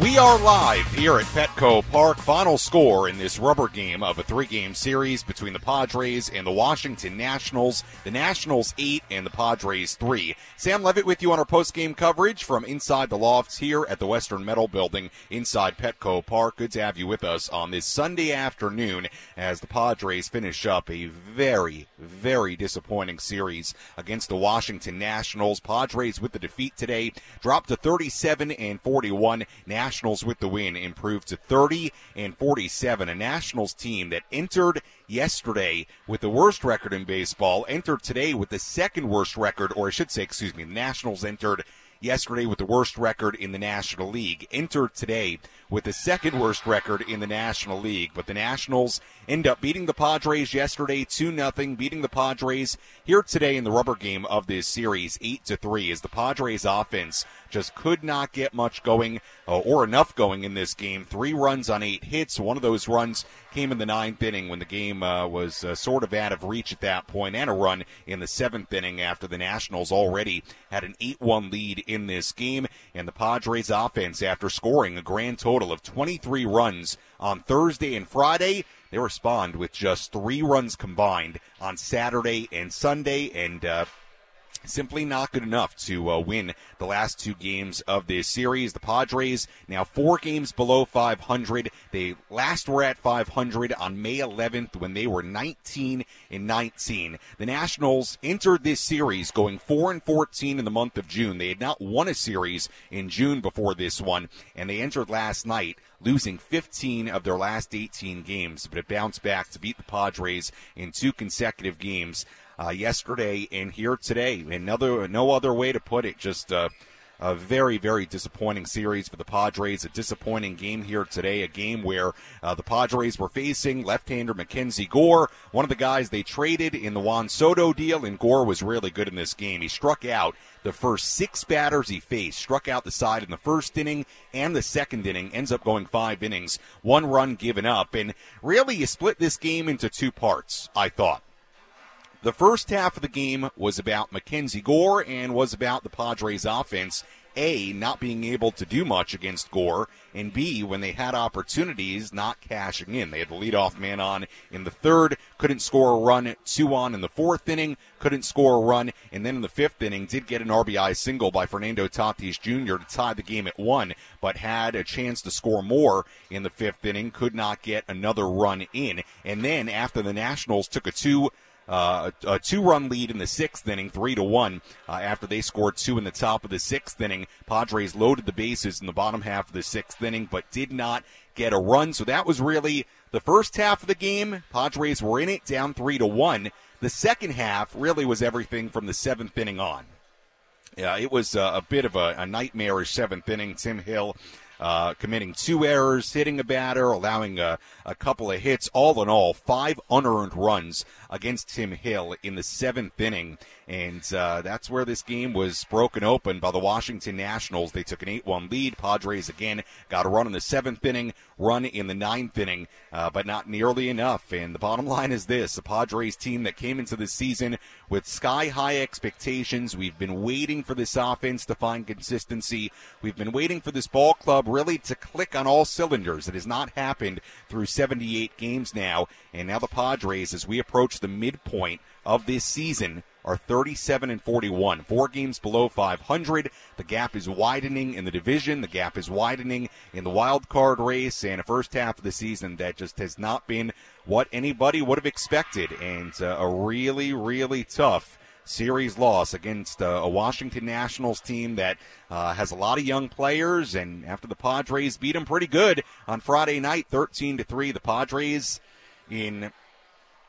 We are live here at Petco Park. Final score in this rubber game of a three game series between the Padres and the Washington Nationals. The Nationals eight and the Padres three. Sam Levitt with you on our post game coverage from inside the lofts here at the Western Metal Building inside Petco Park. Good to have you with us on this Sunday afternoon as the Padres finish up a very, very disappointing series against the Washington Nationals. Padres with the defeat today dropped to 37 and 41. Nationals Nationals with the win improved to 30 and 47. A Nationals team that entered yesterday with the worst record in baseball, entered today with the second worst record, or I should say, excuse me, the Nationals entered yesterday with the worst record in the National League, entered today with the second worst record in the National League. But the Nationals end up beating the Padres yesterday 2 0, beating the Padres here today in the rubber game of this series 8 to 3 as the Padres offense just could not get much going uh, or enough going in this game. Three runs on eight hits. One of those runs came in the ninth inning when the game uh, was uh, sort of out of reach at that point, and a run in the seventh inning after the Nationals already had an 8 1 lead in this game. And the Padres offense, after scoring a grand total of 23 runs on Thursday and Friday, they respond with just three runs combined on Saturday and Sunday. And uh, simply not good enough to uh, win the last two games of this series. The Padres now four games below 500. They last were at 500 on May 11th when they were 19 and 19. The Nationals entered this series going 4 and 14 in the month of June. They had not won a series in June before this one, and they entered last night losing 15 of their last 18 games, but it bounced back to beat the Padres in two consecutive games uh, yesterday and here today. Another, no other way to put it. Just uh, a very, very disappointing series for the Padres. A disappointing game here today. A game where uh, the Padres were facing left-hander Mackenzie Gore, one of the guys they traded in the Juan Soto deal, and Gore was really good in this game. He struck out the first six batters he faced, struck out the side in the first inning and the second inning, ends up going five innings, one run given up, and really you split this game into two parts, I thought. The first half of the game was about Mackenzie Gore and was about the Padres offense. A, not being able to do much against Gore, and B, when they had opportunities, not cashing in. They had the leadoff man on in the third, couldn't score a run, two on in the fourth inning, couldn't score a run, and then in the fifth inning did get an RBI single by Fernando Tatis Jr. to tie the game at one, but had a chance to score more in the fifth inning, could not get another run in. And then after the Nationals took a two uh, a, two-run lead in the sixth inning, three to one. Uh, after they scored two in the top of the sixth inning, Padres loaded the bases in the bottom half of the sixth inning, but did not get a run. So that was really the first half of the game. Padres were in it, down three to one. The second half really was everything from the seventh inning on. Yeah, it was a, a bit of a, a, nightmarish seventh inning. Tim Hill uh, committing two errors, hitting a batter, allowing a, a, couple of hits. All in all, five unearned runs against Tim Hill in the seventh inning. And uh, that's where this game was broken open by the Washington Nationals. They took an 8 1 lead. Padres again got a run in the seventh inning, run in the ninth inning, uh, but not nearly enough. And the bottom line is this the Padres team that came into the season with sky high expectations. We've been waiting for this offense to find consistency. We've been waiting for this ball club really to click on all cylinders. It has not happened through 78 games now. And now the Padres, as we approach the midpoint of this season, are 37 and 41, four games below 500. The gap is widening in the division. The gap is widening in the wild card race, and a first half of the season that just has not been what anybody would have expected, and uh, a really, really tough series loss against uh, a Washington Nationals team that uh, has a lot of young players. And after the Padres beat them pretty good on Friday night, 13 to three, the Padres in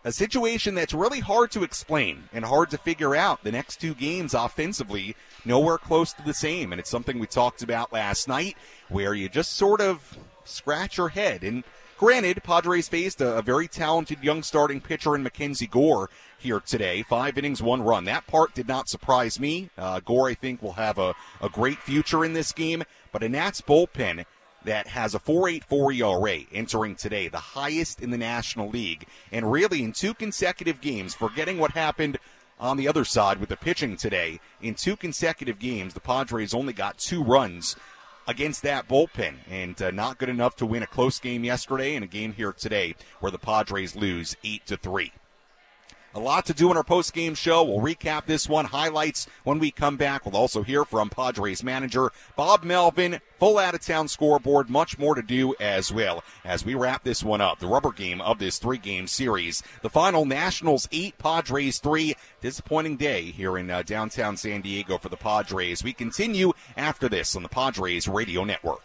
a situation that's really hard to explain and hard to figure out. The next two games offensively, nowhere close to the same. And it's something we talked about last night where you just sort of scratch your head. And granted, Padres faced a, a very talented young starting pitcher in Mackenzie Gore here today. Five innings, one run. That part did not surprise me. Uh, Gore, I think, will have a, a great future in this game. But a Nats bullpen that has a 4.84 ERA entering today, the highest in the National League, and really in two consecutive games, forgetting what happened on the other side with the pitching today, in two consecutive games, the Padres only got two runs against that bullpen, and uh, not good enough to win a close game yesterday and a game here today where the Padres lose eight to three. A lot to do in our post game show. We'll recap this one, highlights when we come back. We'll also hear from Padres manager Bob Melvin, full out of town scoreboard, much more to do as well as we wrap this one up. The rubber game of this three game series. The final Nationals 8, Padres 3. Disappointing day here in uh, downtown San Diego for the Padres. We continue after this on the Padres Radio Network.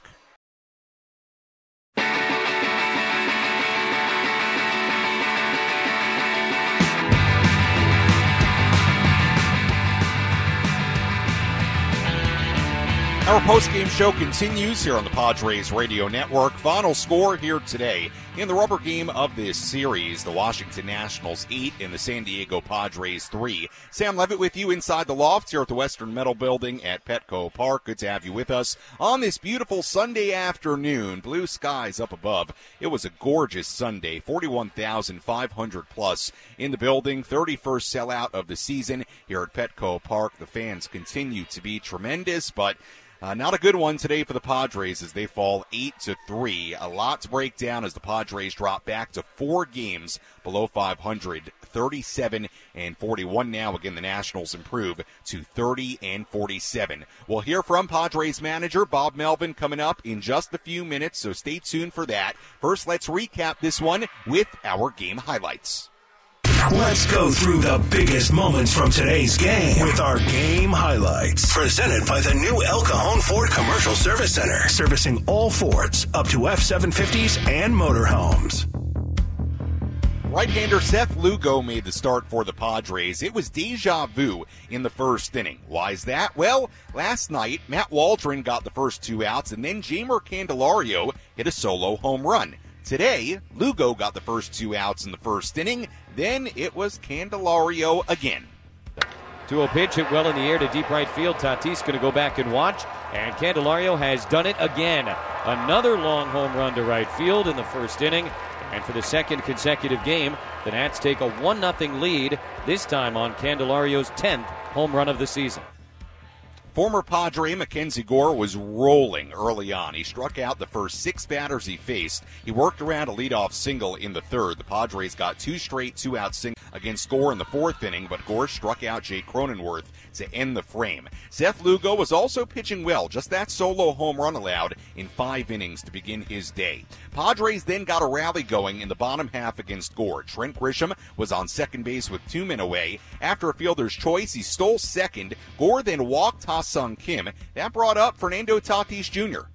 Our post-game show continues here on the Padres Radio Network. Final score here today in the rubber game of this series, the Washington Nationals 8 and the San Diego Padres 3. Sam Levitt with you inside the loft here at the Western Metal Building at Petco Park. Good to have you with us on this beautiful Sunday afternoon. Blue skies up above. It was a gorgeous Sunday. 41,500 plus in the building. 31st sellout of the season here at Petco Park. The fans continue to be tremendous, but uh, not a good one today for the Padres as they fall eight to three. A lot to break down as the Padres drop back to four games below 500, 37 and 41 now. Again, the Nationals improve to 30 and 47. We'll hear from Padres manager Bob Melvin coming up in just a few minutes, so stay tuned for that. First, let's recap this one with our game highlights. Let's go through the biggest moments from today's game with our game highlights. Presented by the new El Cajon Ford Commercial Service Center, servicing all Fords up to F 750s and motorhomes. Right-hander Seth Lugo made the start for the Padres. It was deja vu in the first inning. Why is that? Well, last night Matt Waldron got the first two outs, and then Jeimer Candelario hit a solo home run. Today, Lugo got the first two outs in the first inning. Then it was Candelario again. 2 0 pitch hit well in the air to deep right field. Tatis going to go back and watch. And Candelario has done it again. Another long home run to right field in the first inning. And for the second consecutive game, the Nats take a 1 0 lead, this time on Candelario's 10th home run of the season. Former Padre Mackenzie Gore was rolling early on. He struck out the first six batters he faced. He worked around a leadoff single in the third. The Padres got two straight two out singles against Gore in the fourth inning, but Gore struck out Jake Cronenworth to end the frame. Seth Lugo was also pitching well, just that solo home run allowed in five innings to begin his day. Padres then got a rally going in the bottom half against Gore. Trent Grisham was on second base with two men away. After a fielder's choice, he stole second. Gore then walked Ha-Seong Kim. That brought up Fernando Tatis Jr.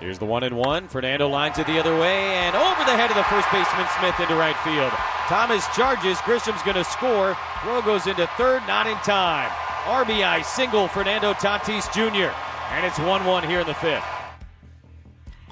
Here's the one and one. Fernando lines it the other way and over the head of the first baseman Smith into right field. Thomas charges. Grisham's going to score. Throw goes into third, not in time. RBI single Fernando Tatis Jr. And it's 1 1 here in the fifth.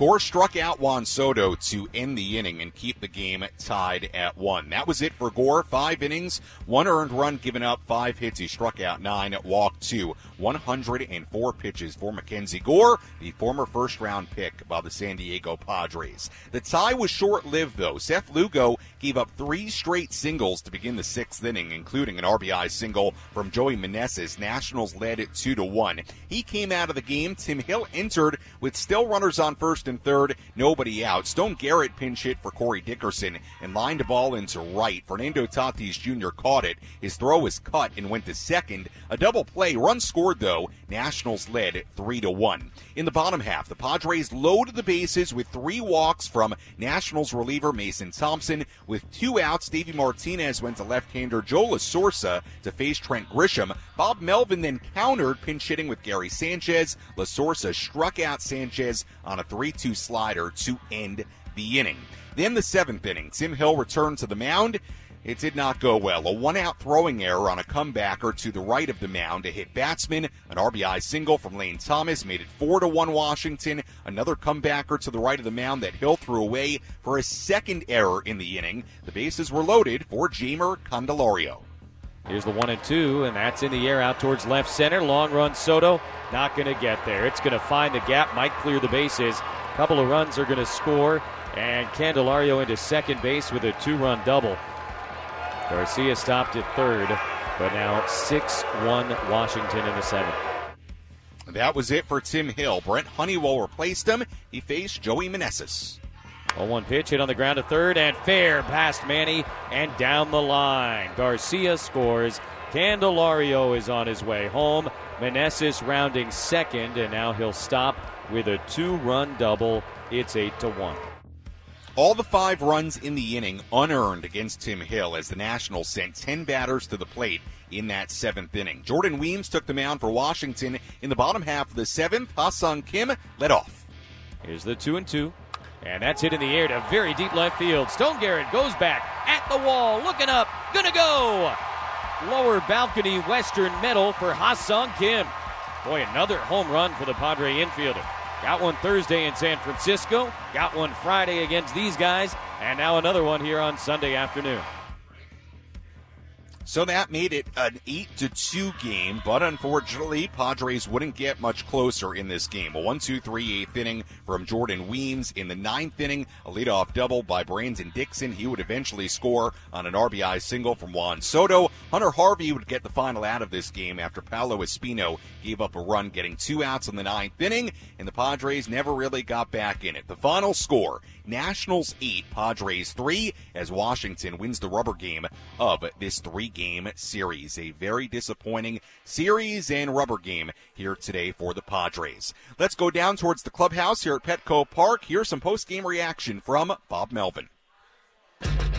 Gore struck out Juan Soto to end the inning and keep the game tied at one. That was it for Gore. Five innings, one earned run given up, five hits. He struck out nine, walked two. 104 pitches for Mackenzie Gore, the former first round pick by the San Diego Padres. The tie was short lived though. Seth Lugo gave up three straight singles to begin the sixth inning, including an RBI single from Joey Meneses. Nationals led it two to one. He came out of the game. Tim Hill entered with still runners on first and third, nobody out. Stone Garrett pinch hit for Corey Dickerson and lined the ball into right. Fernando Tatis Jr. caught it. His throw was cut and went to second. A double play, run scored though. Nationals led three to one. In the bottom half, the Padres loaded the bases with three walks from Nationals reliever Mason Thompson. With two outs, Davey Martinez went to left-hander Joe LaSorsa to face Trent Grisham. Bob Melvin then countered, pinch hitting with Gary Sanchez. LaSorsa struck out Sanchez on a 3-2 slider to end the inning. Then the seventh inning, Tim Hill returned to the mound. It did not go well. A one out throwing error on a comebacker to the right of the mound to hit batsman. An RBI single from Lane Thomas made it 4 to 1 Washington. Another comebacker to the right of the mound that Hill threw away for a second error in the inning. The bases were loaded for Jeimer Candelario. Here's the one and two, and that's in the air out towards left center. Long run Soto, not going to get there. It's going to find the gap, might clear the bases. A couple of runs are going to score, and Candelario into second base with a two run double. Garcia stopped at third, but now 6 1 Washington in the seventh. That was it for Tim Hill. Brent Honeywell replaced him. He faced Joey Meneses. 0 1 pitch hit on the ground to third and fair past Manny and down the line. Garcia scores. Candelario is on his way home. Manessis rounding second, and now he'll stop with a two run double. It's 8 to 1. All the five runs in the inning unearned against Tim Hill as the Nationals sent 10 batters to the plate in that seventh inning. Jordan Weems took the mound for Washington in the bottom half of the seventh. Ha-Seong Kim led off. Here's the two and two. And that's hit in the air to very deep left field. Stone Garrett goes back at the wall, looking up, gonna go. Lower balcony Western Metal for Ha-Seong Kim. Boy, another home run for the Padre infielder. Got one Thursday in San Francisco, got one Friday against these guys, and now another one here on Sunday afternoon. So that made it an 8 to 2 game, but unfortunately, Padres wouldn't get much closer in this game. A 1 2 3 8th inning from Jordan Weems. In the ninth inning, a leadoff double by Brandon Dixon. He would eventually score on an RBI single from Juan Soto. Hunter Harvey would get the final out of this game after Paolo Espino gave up a run, getting two outs in the ninth inning, and the Padres never really got back in it. The final score Nationals 8, Padres 3, as Washington wins the rubber game of this three game series. A very disappointing series and rubber game here today for the Padres. Let's go down towards the clubhouse here at Petco Park. Here's some post game reaction from Bob Melvin.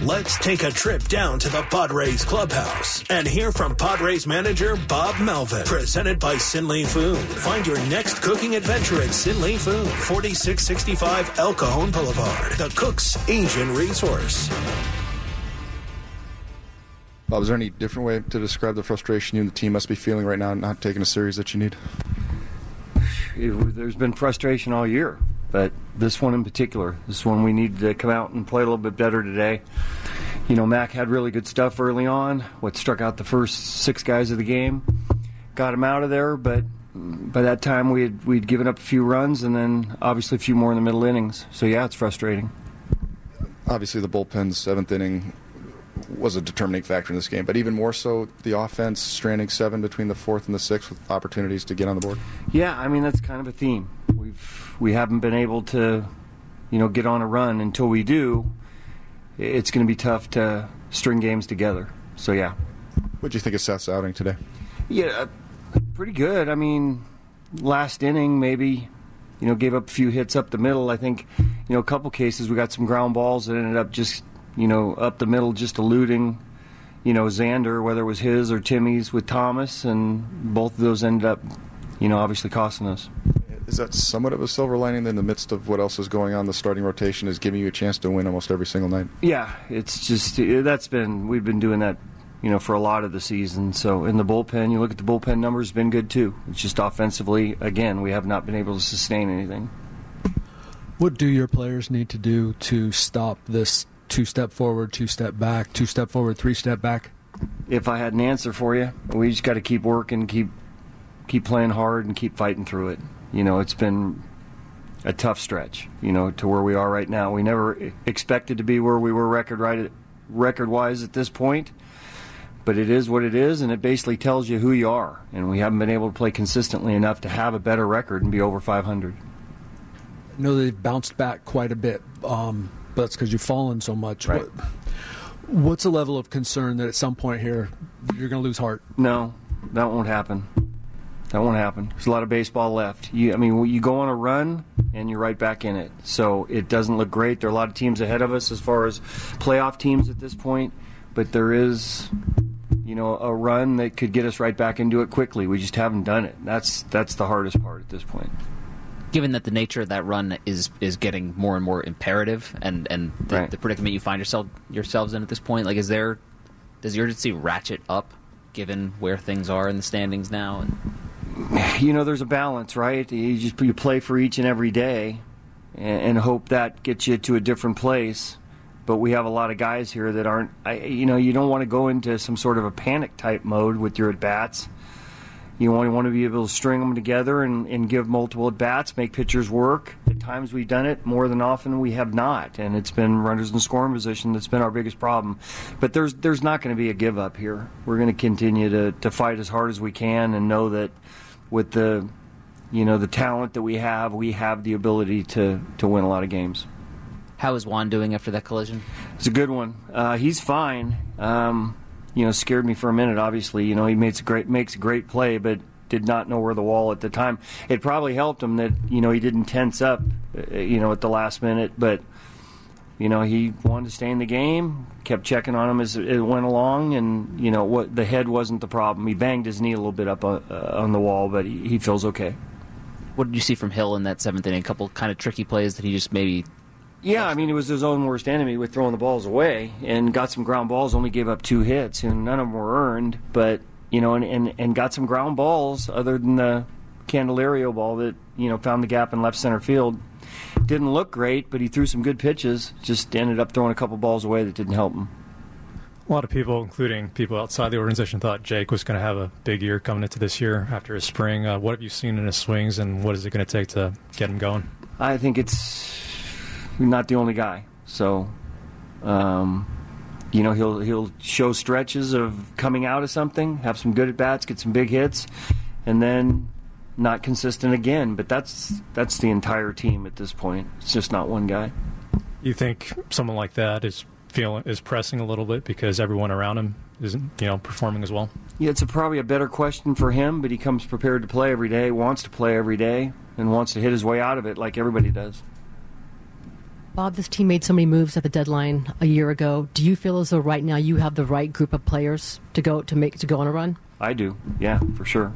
Let's take a trip down to the Padres clubhouse and hear from Padres manager Bob Melvin. Presented by Sinley Food. Find your next cooking adventure at Sinley Food, 4665 El Cajon Boulevard, the cook's Asian resource. Bob, is there any different way to describe the frustration you and the team must be feeling right now, not taking a series that you need? There's been frustration all year, but this one in particular, this one we needed to come out and play a little bit better today. You know, Mac had really good stuff early on. What struck out the first six guys of the game, got him out of there, but by that time we had we'd given up a few runs and then obviously a few more in the middle innings. So yeah, it's frustrating. Obviously, the bullpen's seventh inning was a determining factor in this game, but even more so, the offense stranding seven between the fourth and the sixth with opportunities to get on the board. Yeah, I mean that's kind of a theme. We've we haven't been able to, you know, get on a run until we do. It's going to be tough to string games together. so yeah. What do you think of Seth's outing today? Yeah, uh, pretty good. I mean, last inning maybe, you know, gave up a few hits up the middle. I think, you know, a couple cases we got some ground balls that ended up just, you know, up the middle, just eluding, you know, Xander, whether it was his or Timmy's with Thomas, and both of those ended up, you know, obviously costing us. Is that somewhat of a silver lining in the midst of what else is going on? The starting rotation is giving you a chance to win almost every single night. Yeah, it's just that's been we've been doing that you know, for a lot of the season. So in the bullpen, you look at the bullpen numbers, been good too. It's just offensively, again, we have not been able to sustain anything. What do your players need to do to stop this two step forward, two step back, two step forward, three step back? If I had an answer for you, we just got to keep working, keep keep playing hard, and keep fighting through it. You know, it's been a tough stretch. You know, to where we are right now. We never expected to be where we were record right record wise at this point but it is what it is, and it basically tells you who you are. And we haven't been able to play consistently enough to have a better record and be over 500. I know they've bounced back quite a bit, um, but that's because you've fallen so much. Right. What, what's the level of concern that at some point here you're going to lose heart? No, that won't happen. That won't happen. There's a lot of baseball left. You, I mean, you go on a run and you're right back in it. So it doesn't look great. There are a lot of teams ahead of us as far as playoff teams at this point, but there is you know, a run that could get us right back into it quickly. We just haven't done it. That's that's the hardest part at this point. Given that the nature of that run is is getting more and more imperative, and and the, right. the predicament you find yourself yourselves in at this point, like, is there does the urgency ratchet up given where things are in the standings now? You know, there's a balance, right? You just you play for each and every day, and, and hope that gets you to a different place but we have a lot of guys here that aren't. I, you know, you don't want to go into some sort of a panic type mode with your at bats. You only want to be able to string them together and, and give multiple at bats, make pitchers work. At times we've done it, more than often we have not, and it's been runners in scoring position that's been our biggest problem. But there's there's not going to be a give up here. We're going to continue to to fight as hard as we can and know that with the you know the talent that we have, we have the ability to to win a lot of games. How is Juan doing after that collision? It's a good one. Uh, he's fine. Um, you know, scared me for a minute. Obviously, you know, he makes a great makes a great play, but did not know where the wall at the time. It probably helped him that you know he didn't tense up, uh, you know, at the last minute, but. You know, he wanted to stay in the game. Kept checking on him as it went along, and you know what the head wasn't the problem. He banged his knee a little bit up uh, on the wall, but he, he feels okay. What did you see from Hill in that seventh inning? A couple kind of tricky plays that he just maybe yeah, I mean, it was his own worst enemy with throwing the balls away and got some ground balls, only gave up two hits, and none of them were earned, but, you know, and, and, and got some ground balls other than the Candelario ball that, you know, found the gap in left center field. Didn't look great, but he threw some good pitches, just ended up throwing a couple balls away that didn't help him. A lot of people, including people outside the organization, thought Jake was going to have a big year coming into this year after his spring. Uh, what have you seen in his swings, and what is it going to take to get him going? I think it's not the only guy. So, um, you know, he'll he'll show stretches of coming out of something, have some good at bats, get some big hits, and then not consistent again. But that's that's the entire team at this point. It's just not one guy. You think someone like that is feeling is pressing a little bit because everyone around him isn't you know performing as well? Yeah, it's a, probably a better question for him, but he comes prepared to play every day, wants to play every day, and wants to hit his way out of it like everybody does. Bob, this team made so many moves at the deadline a year ago. Do you feel as though right now you have the right group of players to go to make to go on a run? I do. Yeah, for sure.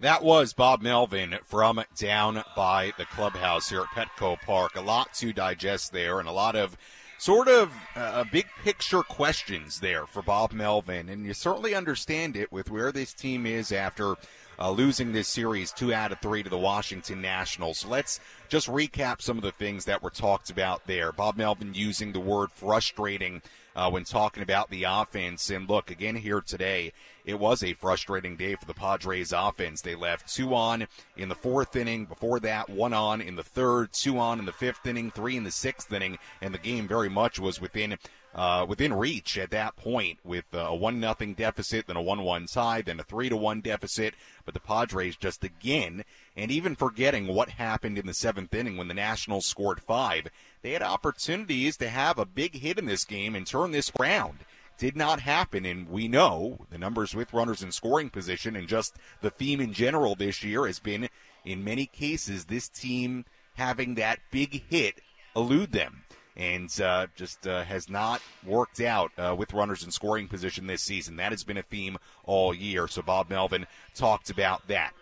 That was Bob Melvin from down by the clubhouse here at Petco Park. A lot to digest there and a lot of sort of uh, big picture questions there for Bob Melvin. And you certainly understand it with where this team is after uh, losing this series two out of three to the Washington Nationals. Let's just recap some of the things that were talked about there. Bob Melvin using the word frustrating uh, when talking about the offense. And look, again here today, it was a frustrating day for the Padres offense. They left two on in the fourth inning. Before that, one on in the third, two on in the fifth inning, three in the sixth inning, and the game very much was within uh, within reach at that point with a one nothing deficit, then a one one tie, then a three to one deficit. But the Padres just again, and even forgetting what happened in the seventh inning when the Nationals scored five, they had opportunities to have a big hit in this game and turn this around. did not happen. And we know the numbers with runners in scoring position and just the theme in general this year has been, in many cases, this team having that big hit elude them. And uh, just uh, has not worked out uh, with runners in scoring position this season. That has been a theme all year. So Bob Melvin talked about that.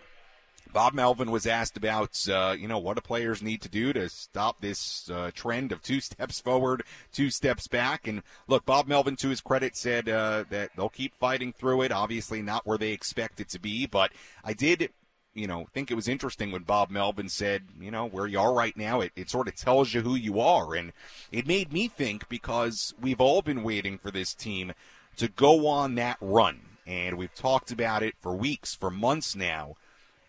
Bob Melvin was asked about, uh, you know, what do players need to do to stop this uh, trend of two steps forward, two steps back. And look, Bob Melvin, to his credit, said uh, that they'll keep fighting through it. Obviously, not where they expect it to be, but I did. You know, think it was interesting when Bob Melvin said, you know, where you are right now, it, it sort of tells you who you are. And it made me think because we've all been waiting for this team to go on that run. And we've talked about it for weeks, for months now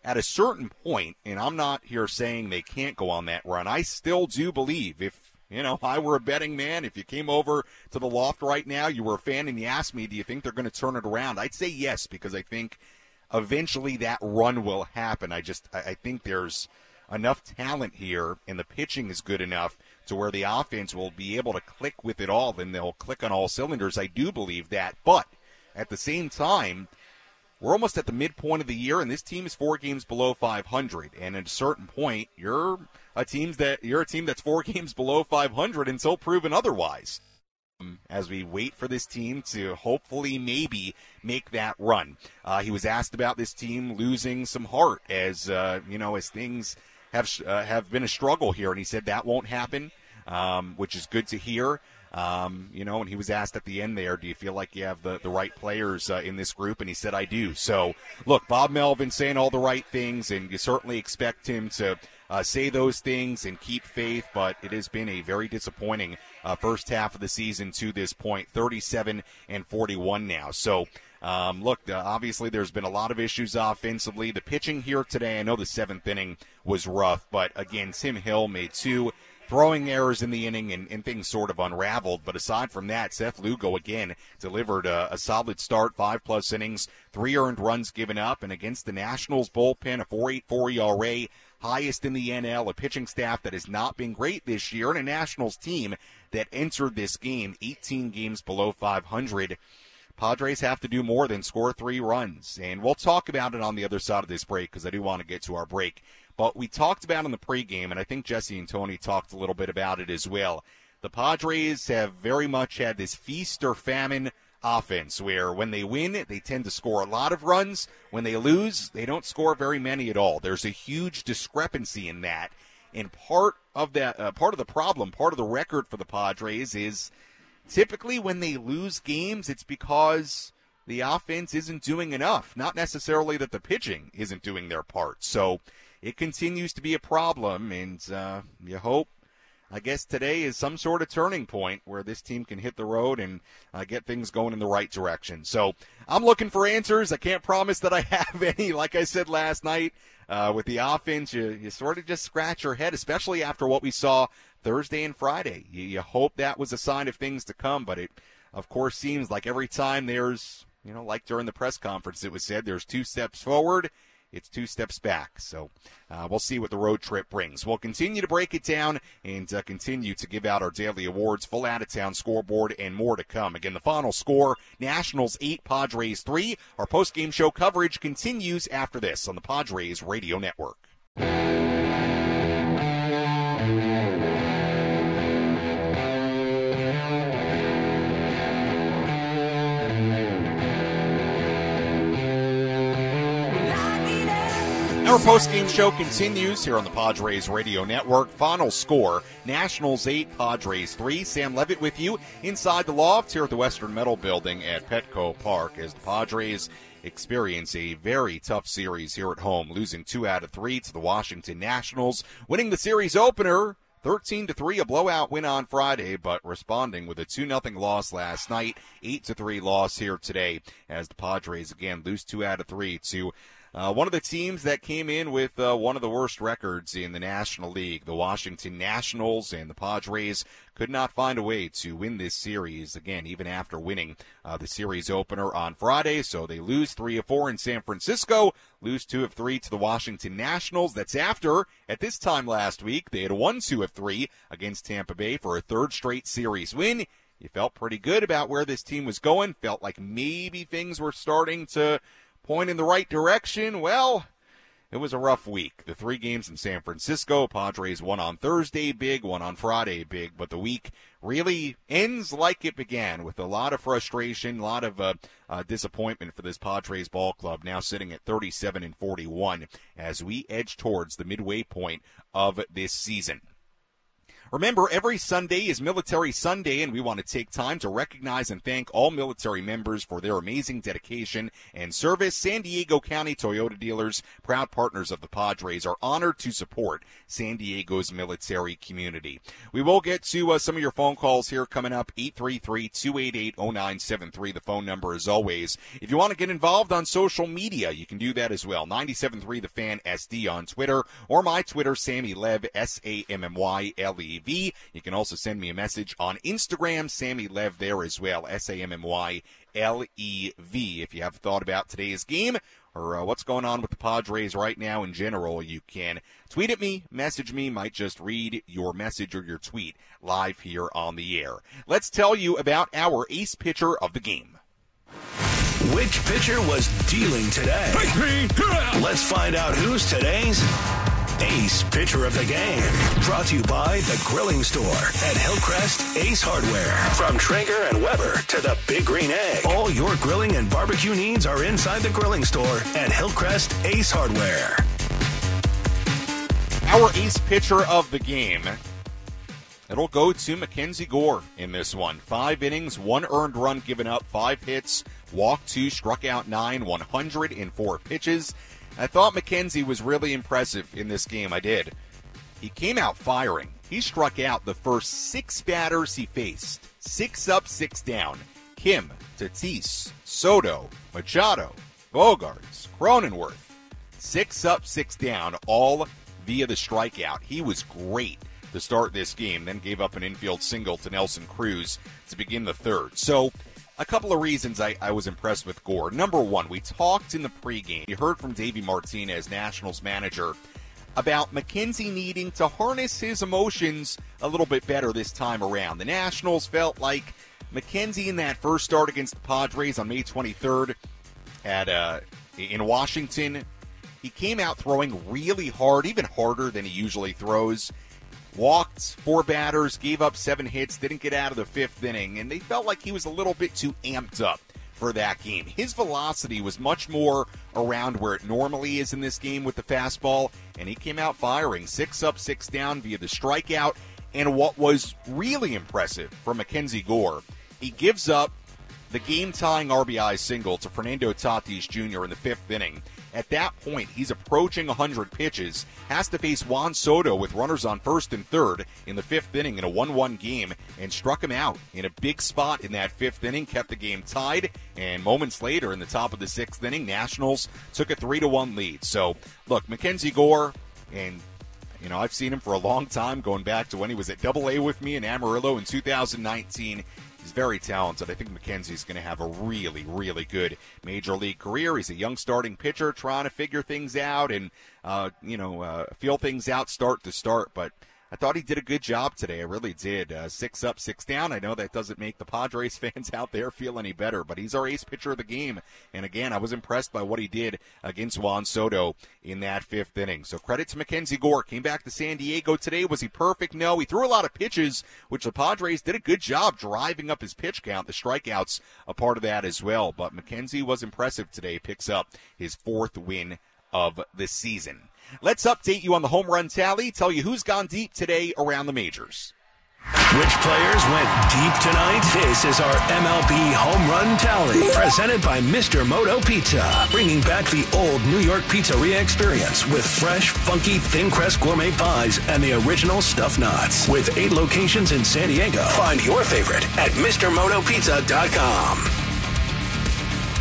at a certain point, and I'm not here saying they can't go on that run, I still do believe if, you know, I were a betting man, if you came over to the loft right now, you were a fan, and you asked me, do you think they're going to turn it around? I'd say yes, because I think eventually that run will happen. I just, I think there's enough talent here, and the pitching is good enough to where the offense will be able to click with it all, and they'll click on all cylinders. I do believe that. But at the same time, we're almost at the midpoint of the year, and this team is four games below 500. And at a certain point, you're a team that you're a team that's four games below 500 until proven otherwise. As we wait for this team to hopefully maybe make that run, uh, he was asked about this team losing some heart as uh, you know as things have uh, have been a struggle here, and he said that won't happen, um, which is good to hear. Um, you know, and he was asked at the end there, do you feel like you have the, the right players uh, in this group? And he said, I do. So, look, Bob Melvin saying all the right things, and you certainly expect him to uh, say those things and keep faith, but it has been a very disappointing uh, first half of the season to this point 37 and 41 now. So, um, look, obviously there's been a lot of issues offensively. The pitching here today, I know the seventh inning was rough, but again, Tim Hill made two throwing errors in the inning and, and, things sort of unraveled. But aside from that, Seth Lugo again delivered a, a, solid start, five plus innings, three earned runs given up, and against the Nationals bullpen, a 4.84 ERA, highest in the NL, a pitching staff that has not been great this year, and a Nationals team that entered this game 18 games below 500. Padres have to do more than score three runs. And we'll talk about it on the other side of this break because I do want to get to our break. But we talked about in the pregame, and I think Jesse and Tony talked a little bit about it as well. The Padres have very much had this feast or famine offense where when they win, they tend to score a lot of runs. When they lose, they don't score very many at all. There's a huge discrepancy in that. And part of that, uh, part of the problem, part of the record for the Padres is typically when they lose games, it's because the offense isn't doing enough. Not necessarily that the pitching isn't doing their part. So it continues to be a problem, and uh, you hope. I guess today is some sort of turning point where this team can hit the road and uh, get things going in the right direction. So I'm looking for answers. I can't promise that I have any. Like I said last night, uh, with the offense, you, you sort of just scratch your head, especially after what we saw Thursday and Friday. You, you hope that was a sign of things to come, but it, of course, seems like every time there's, you know, like during the press conference, it was said there's two steps forward it's two steps back. So uh, we'll see what the road trip brings. We'll continue to break it down and uh, continue to give out our daily awards, full out of town scoreboard, and more to come. Again, the final score Nationals 8, Padres 3. Our post game show coverage continues after this on the Padres Radio Network. Our post-game show continues here on the Padres Radio Network. Final score, Nationals 8, Padres 3. Sam Levitt with you inside the loft here at the Western Metal Building at Petco Park as the Padres experience a very tough series here at home, losing two out of three to the Washington Nationals, winning the series opener 13 to 3 a blowout win on Friday but responding with a 2 0 loss last night 8 to 3 loss here today as the Padres again lose 2 out of 3 to uh, one of the teams that came in with uh, one of the worst records in the National League, the Washington Nationals and the Padres, could not find a way to win this series again, even after winning uh, the series opener on Friday. So they lose three of four in San Francisco, lose two of three to the Washington Nationals. That's after, at this time last week, they had won two of three against Tampa Bay for a third straight series win. you felt pretty good about where this team was going, felt like maybe things were starting to point in the right direction. Well, it was a rough week. The three games in San Francisco, Padres one on Thursday big, one on Friday big, but the week really ends like it began with a lot of frustration, a lot of uh, uh, disappointment for this Padres ball club, now sitting at 37 and 41 as we edge towards the midway point of this season. Remember, every Sunday is Military Sunday, and we want to take time to recognize and thank all military members for their amazing dedication and service. San Diego County Toyota dealers, proud partners of the Padres, are honored to support San Diego's military community. We will get to uh, some of your phone calls here coming up 833-288-0973. The phone number as always. If you want to get involved on social media, you can do that as well. 97.3 The Fan SD on Twitter or my Twitter, Sammy Lev, S-A-M-M-Y-L-E. V. You can also send me a message on Instagram, Sammy Lev there as well, S A M M Y L E V. If you have thought about today's game or uh, what's going on with the Padres right now in general, you can tweet at me, message me, might just read your message or your tweet live here on the air. Let's tell you about our ace pitcher of the game. Which pitcher was dealing today? Let's find out who's today's Ace Pitcher of the Game. Brought to you by The Grilling Store at Hillcrest Ace Hardware. From Traeger and Weber to the Big Green Egg. All your grilling and barbecue needs are inside The Grilling Store at Hillcrest Ace Hardware. Our ace pitcher of the game. It'll go to Mackenzie Gore in this one. Five innings, one earned run given up, five hits, walked two, struck out nine, 104 pitches. I thought McKenzie was really impressive in this game. I did. He came out firing. He struck out the first six batters he faced. Six up, six down. Kim, Tatis, Soto, Machado, Bogaerts, Cronenworth. Six up, six down, all via the strikeout. He was great to start this game, then gave up an infield single to Nelson Cruz to begin the third. So a couple of reasons I, I, was impressed with Gore. Number one, we talked in the pregame. You heard from Davey Martinez, Nationals manager, about McKenzie needing to harness his emotions a little bit better this time around. The Nationals felt like McKenzie in that first start against the Padres on May 23rd at uh, in Washington, he came out throwing really hard, even harder than he usually throws walked four batters, gave up seven hits, didn't get out of the fifth inning, and they felt like he was a little bit too amped up for that game. His velocity was much more around where it normally is in this game with the fastball, and he came out firing six up, six down via the strikeout. And what was really impressive for Mackenzie Gore, he gives up the game tying RBI single to Fernando Tatis Jr. in the fifth inning. At that point, he's approaching 100 pitches, has to face Juan Soto with runners on first and third in the fifth inning in a 1 1 game, and struck him out in a big spot in that fifth inning, kept the game tied, and moments later in the top of the sixth inning, Nationals took a 3 1 lead. So, look, Mackenzie Gore, and you know, I've seen him for a long time, going back to when he was at Double A with me in Amarillo in 2019. He's very talented. I think McKenzie's going to have a really, really good major league career. He's a young starting pitcher trying to figure things out and, uh, you know, uh, feel things out start to start. But I thought he did a good job today. I really did. Uh, six up, six down. I know that doesn't make the Padres fans out there feel any better, but he's our ace pitcher of the game. And again, I was impressed by what he did against Juan Soto in that fifth inning. So credit to Mackenzie Gore. Came back to San Diego today. Was he perfect? No. He threw a lot of pitches, which the Padres did a good job driving up his pitch count. The strikeouts a part of that as well. But Mackenzie was impressive today. Picks up his fourth win of the season. Let's update you on the home run tally, tell you who's gone deep today around the majors. Which players went deep tonight? This is our MLB home run tally, presented by Mr. Moto Pizza, bringing back the old New York pizzeria experience with fresh, funky, thin crust gourmet pies and the original stuffed knots. With eight locations in San Diego, find your favorite at MrMotoPizza.com.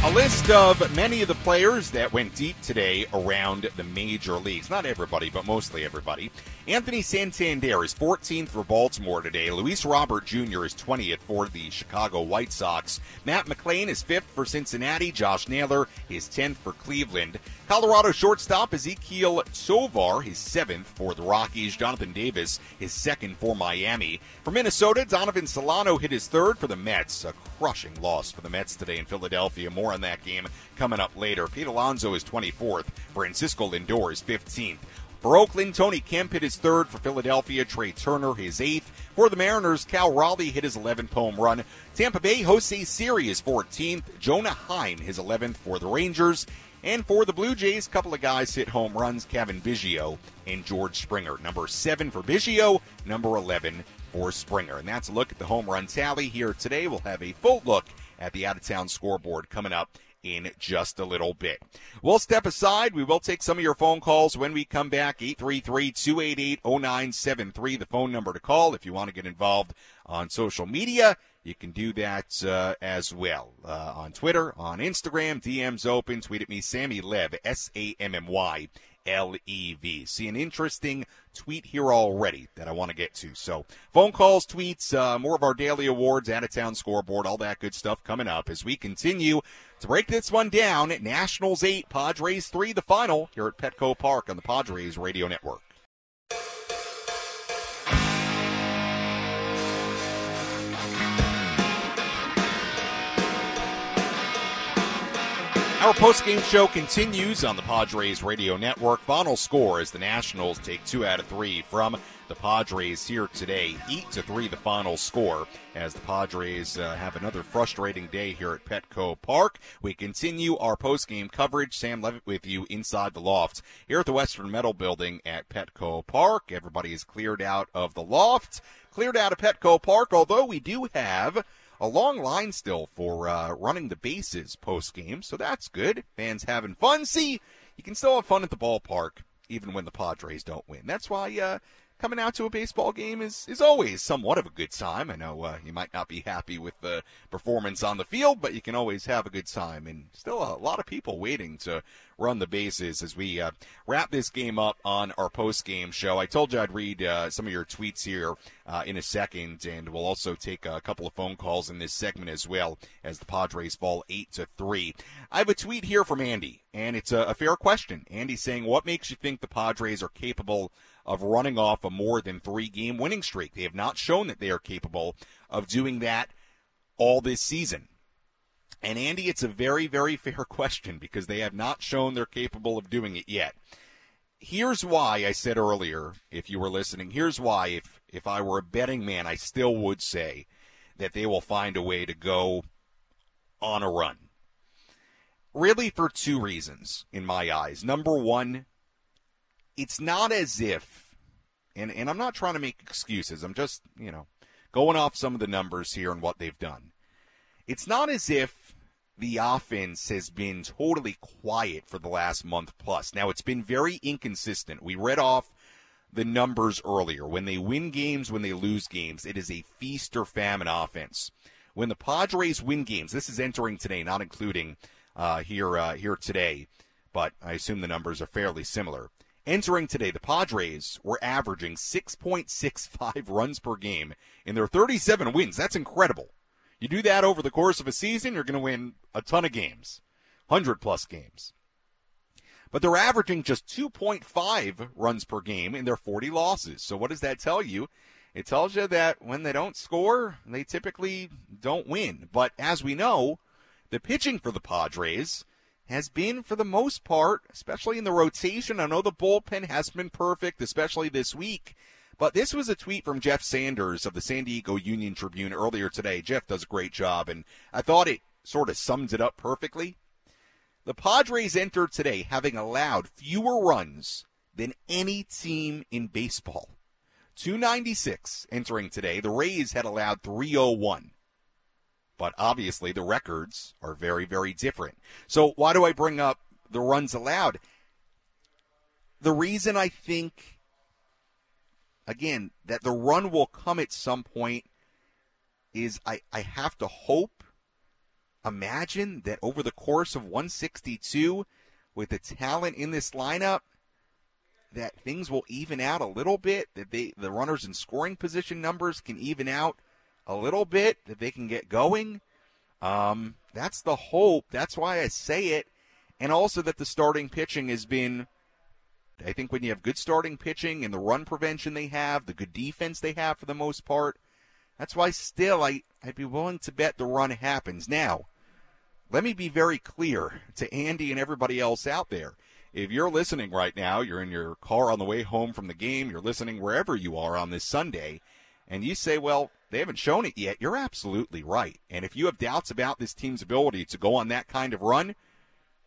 A list of many of the players that went deep today around the major leagues. Not everybody, but mostly everybody. Anthony Santander is 14th for Baltimore today. Luis Robert Jr. is 20th for the Chicago White Sox. Matt McLain is 5th for Cincinnati. Josh Naylor is 10th for Cleveland. Colorado shortstop Ezequiel Tovar his 7th for the Rockies. Jonathan Davis his 2nd for Miami. For Minnesota, Donovan Solano hit his third for the Mets. A crushing loss for the Mets today in Philadelphia. More on that game coming up later. Pete Alonso is 24th. Francisco Lindor is 15th. For Oakland, Tony Kemp hit his third. For Philadelphia, Trea Turner his eighth. For the Mariners, Cal Raleigh hit his 11th home run. Tampa Bay, Jose Siri is 14th. Jonah Heim his 11th for the Rangers. And for the Blue Jays, a couple of guys hit home runs, Cavan Biggio and George Springer. Number 7 for Biggio, number 11 for Springer. And that's a look at the home run tally here today. We'll have a full look at the out-of-town scoreboard coming up in just a little bit. We'll step aside. We will take some of your phone calls when we come back. 833-288-0973, the phone number to call if you want to get involved on social media. You can do that uh, as well uh, on Twitter, on Instagram. DM's open. Tweet at me, Sammy Lev, S A M M Y L E V. See an interesting tweet here already that I want to get to. So, phone calls, tweets, uh, more of our daily awards, out of town scoreboard, all that good stuff coming up as we continue to break this one down. Nationals 8, Padres 3, the final here at Petco Park on the Padres Radio Network. Our post-game show continues on the Padres radio network. Final score as the Nationals take two out of three from the Padres here today. Eight to three, the final score as the Padres uh, have another frustrating day here at Petco Park. We continue our post-game coverage. Sam Levitt with you inside the loft here at the Western Metal Building at Petco Park. Everybody is cleared out of the loft, cleared out of Petco Park. Although we do have a long line still for uh, running the bases post game, so that's good. Fans having fun. See, you can still have fun at the ballpark even when the Padres don't win. That's why uh, coming out to a baseball game is, is always somewhat of a good time. I know uh, you might not be happy with the performance on the field, but you can always have a good time. And still a lot of people waiting to run the bases as we uh, wrap this game up on our post game show. I told you I'd read uh, some of your tweets here uh, in a second, and we'll also take a couple of phone calls in this segment as well as the Padres fall eight to three. I have a tweet here from Andy, and it's a, a fair question. Andy saying, "What makes you think the Padres are capable of running off a more than three game winning streak? They have not shown that they are capable of doing that." all this season. And Andy, it's a very, very fair question because they have not shown they're capable of doing it yet. Here's why I said earlier, if you were listening, here's why if if I were a betting man, I still would say that they will find a way to go on a run. Really for two reasons in my eyes. Number one, it's not as if and, and I'm not trying to make excuses. I'm just, you know, going off some of the numbers here and what they've done. It's not as if the offense has been totally quiet for the last month plus. Now, it's been very inconsistent. We read off the numbers earlier. When they win games, when they lose games, it is a feast or famine offense. When the Padres win games, this is entering today, not including uh, here uh, here today, but I assume the numbers are fairly similar. Entering today, the Padres were averaging 6.65 runs per game in their 37 wins. That's incredible. You do that over the course of a season, you're going to win a ton of games, 100 plus games. But they're averaging just 2.5 runs per game in their 40 losses. So what does that tell you? It tells you that when they don't score, they typically don't win. But as we know, the pitching for the Padres has been, for the most part, especially in the rotation. I know the bullpen has been perfect, especially this week. But this was a tweet from Jeff Sanders of the San Diego Union Tribune earlier today. Jeff does a great job, and I thought it sort of sums it up perfectly. The Padres entered today having allowed fewer runs than any team in baseball. 296 entering today. The Rays had allowed 301. But obviously the records are very, very different. So why do I bring up the runs allowed? The reason I think, again, that the run will come at some point is I, I have to hope, imagine that over the course of 162, with the talent in this lineup, that things will even out a little bit, that they the runners in scoring position numbers can even out a little bit, that they can get going. Um, that's the hope. That's why I say it. And also that the starting pitching has been I think when you have good starting pitching and the run prevention they have, the good defense they have for the most part, that's why still I, I'd be willing to bet the run happens. Now, let me be very clear to Andy and everybody else out there. If you're listening right now, you're in your car on the way home from the game, you're listening wherever you are on this Sunday, and you say, well, they haven't shown it yet, you're absolutely right. And if you have doubts about this team's ability to go on that kind of run,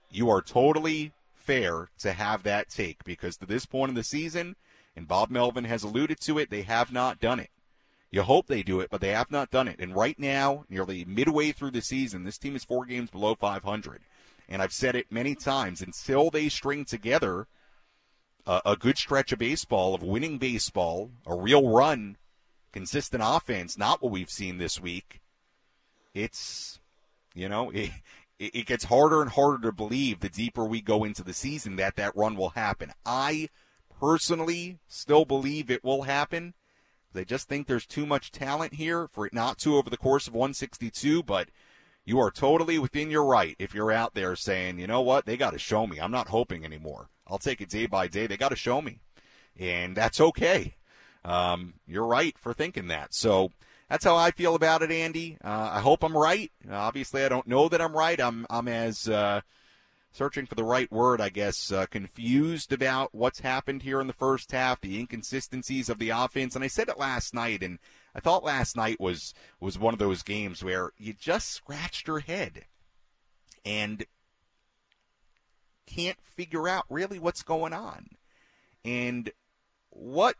you are totally fair to have that take because to this point in the season, and Bob Melvin has alluded to it, they have not done it. You hope they do it, but they have not done it. And right now, nearly midway through the season, this team is four games below 500. And I've said it many times until they string together a, a good stretch of baseball, of winning baseball, a real run, consistent offense, not what we've seen this week. It's, you know, it, it gets harder and harder to believe the deeper we go into the season that that run will happen. I personally still believe it will happen. They just think there's too much talent here for it not to over the course of 162, but you are totally within your right if you're out there saying, you know what, they got to show me. I'm not hoping anymore. I'll take it day by day. They got to show me. And that's okay. Um, you're right for thinking that. So, that's how I feel about it, Andy. Uh, I hope I'm right. Obviously, I don't know that I'm right. I'm I'm as uh, searching for the right word, I guess, uh, confused about what's happened here in the first half, the inconsistencies of the offense. And I said it last night, and I thought last night was was one of those games where you just scratched your head and can't figure out really what's going on. And what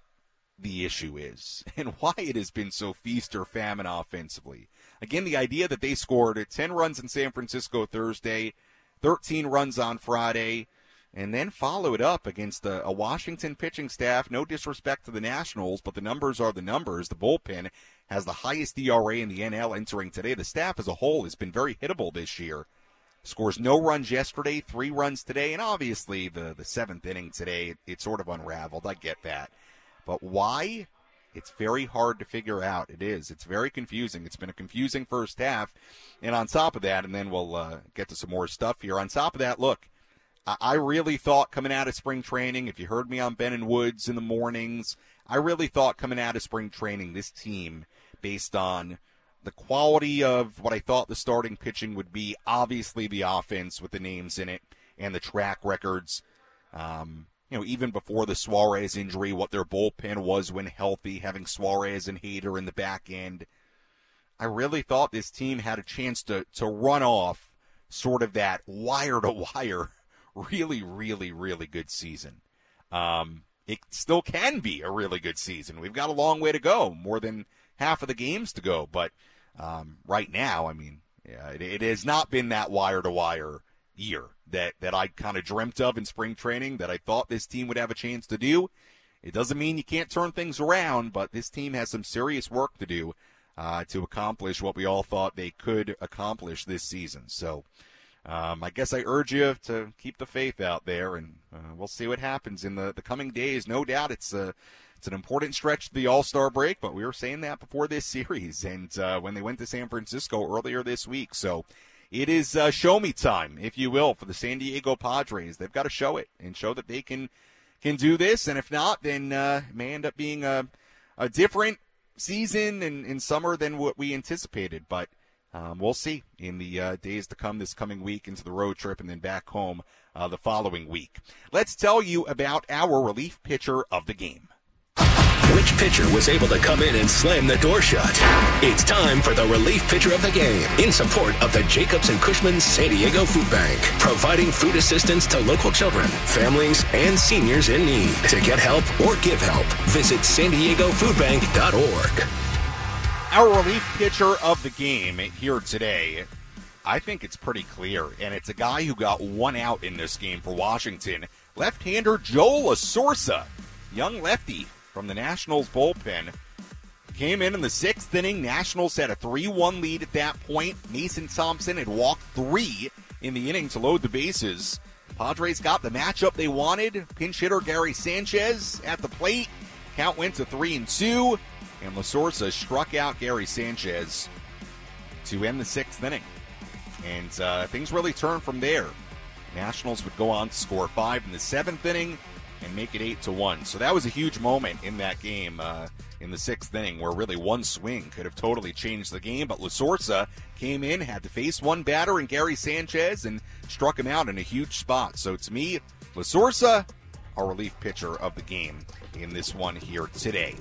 the issue is and why it has been so feast or famine offensively. Again, the idea that they scored 10 runs in San Francisco Thursday, 13 runs on Friday, and then follow it up against a, a, Washington pitching staff. No disrespect to the Nationals, but the numbers are the numbers. The bullpen has the highest ERA in the NL entering today. The staff as a whole has been very hittable this year. Scores no runs yesterday, three runs today, and obviously the, the seventh inning today, it, it sort of unraveled. I get that. But why? It's very hard to figure out. It is. It's very confusing. It's been a confusing first half. And on top of that, and then we'll uh, get to some more stuff here. On top of that, look, I really thought coming out of spring training, if you heard me on Ben and Woods in the mornings, I really thought coming out of spring training, this team, based on the quality of what I thought the starting pitching would be, obviously the offense with the names in it and the track records. Um, you know, even before the Suarez injury, what their bullpen was when healthy, having Suarez and Hader in the back end. I really thought this team had a chance to, to run off sort of that wire to wire, really, really, really good season. Um, it still can be a really good season. We've got a long way to go, more than half of the games to go. But um, right now, I mean, yeah, it, it has not been that wire to wire year that, that I kind of dreamt of in spring training that I thought this team would have a chance to do. It doesn't mean you can't turn things around, but this team has some serious work to do uh, to accomplish what we all thought they could accomplish this season. So um, I guess I urge you to keep the faith out there, and uh, we'll see what happens in the, the coming days. No doubt it's a it's an important stretch to the All Star break, but we were saying that before this series, and uh, when they went to San Francisco earlier this week. So it is uh, show me time, if you will, for the San Diego Padres. They've got to show it and show that they can can do this. And if not, then uh, may end up being a, a different season and in summer than what we anticipated. But um, we'll see in the uh, days to come this coming week into the road trip and then back home uh, the following week. Let's tell you about our relief pitcher of the game. Which pitcher was able to come in and slam the door shut? It's time for the relief pitcher of the game in support of the Jacobs and Cushman San Diego Food Bank, providing food assistance to local children, families, and seniors in need. To get help or give help, visit san diego foodbank.org. Our relief pitcher of the game here today I think it's pretty clear, and it's a guy who got one out in this game for Washington. Left-hander Joe La Sorsa, young lefty from the Nationals bullpen. Came in in the sixth inning. Nationals had a 3 1 lead at that point. Mason Thompson had walked three in the inning to load the bases. Padres got the matchup they wanted. Pinch hitter Gary Sanchez at the plate. Count went to three and two, and La Sorsa struck out Gary Sanchez to end the sixth inning. And uh, things really turned from there. Nationals would go on to score five in the seventh inning and make it eight to one. So that was a huge moment in that game uh, in the sixth inning, where really one swing could have totally changed the game. But La Sorsa came in, had to face one batter in Gary Sanchez, and struck him out in a huge spot. So to me, La Sorsa, our relief pitcher of the game in this one here today.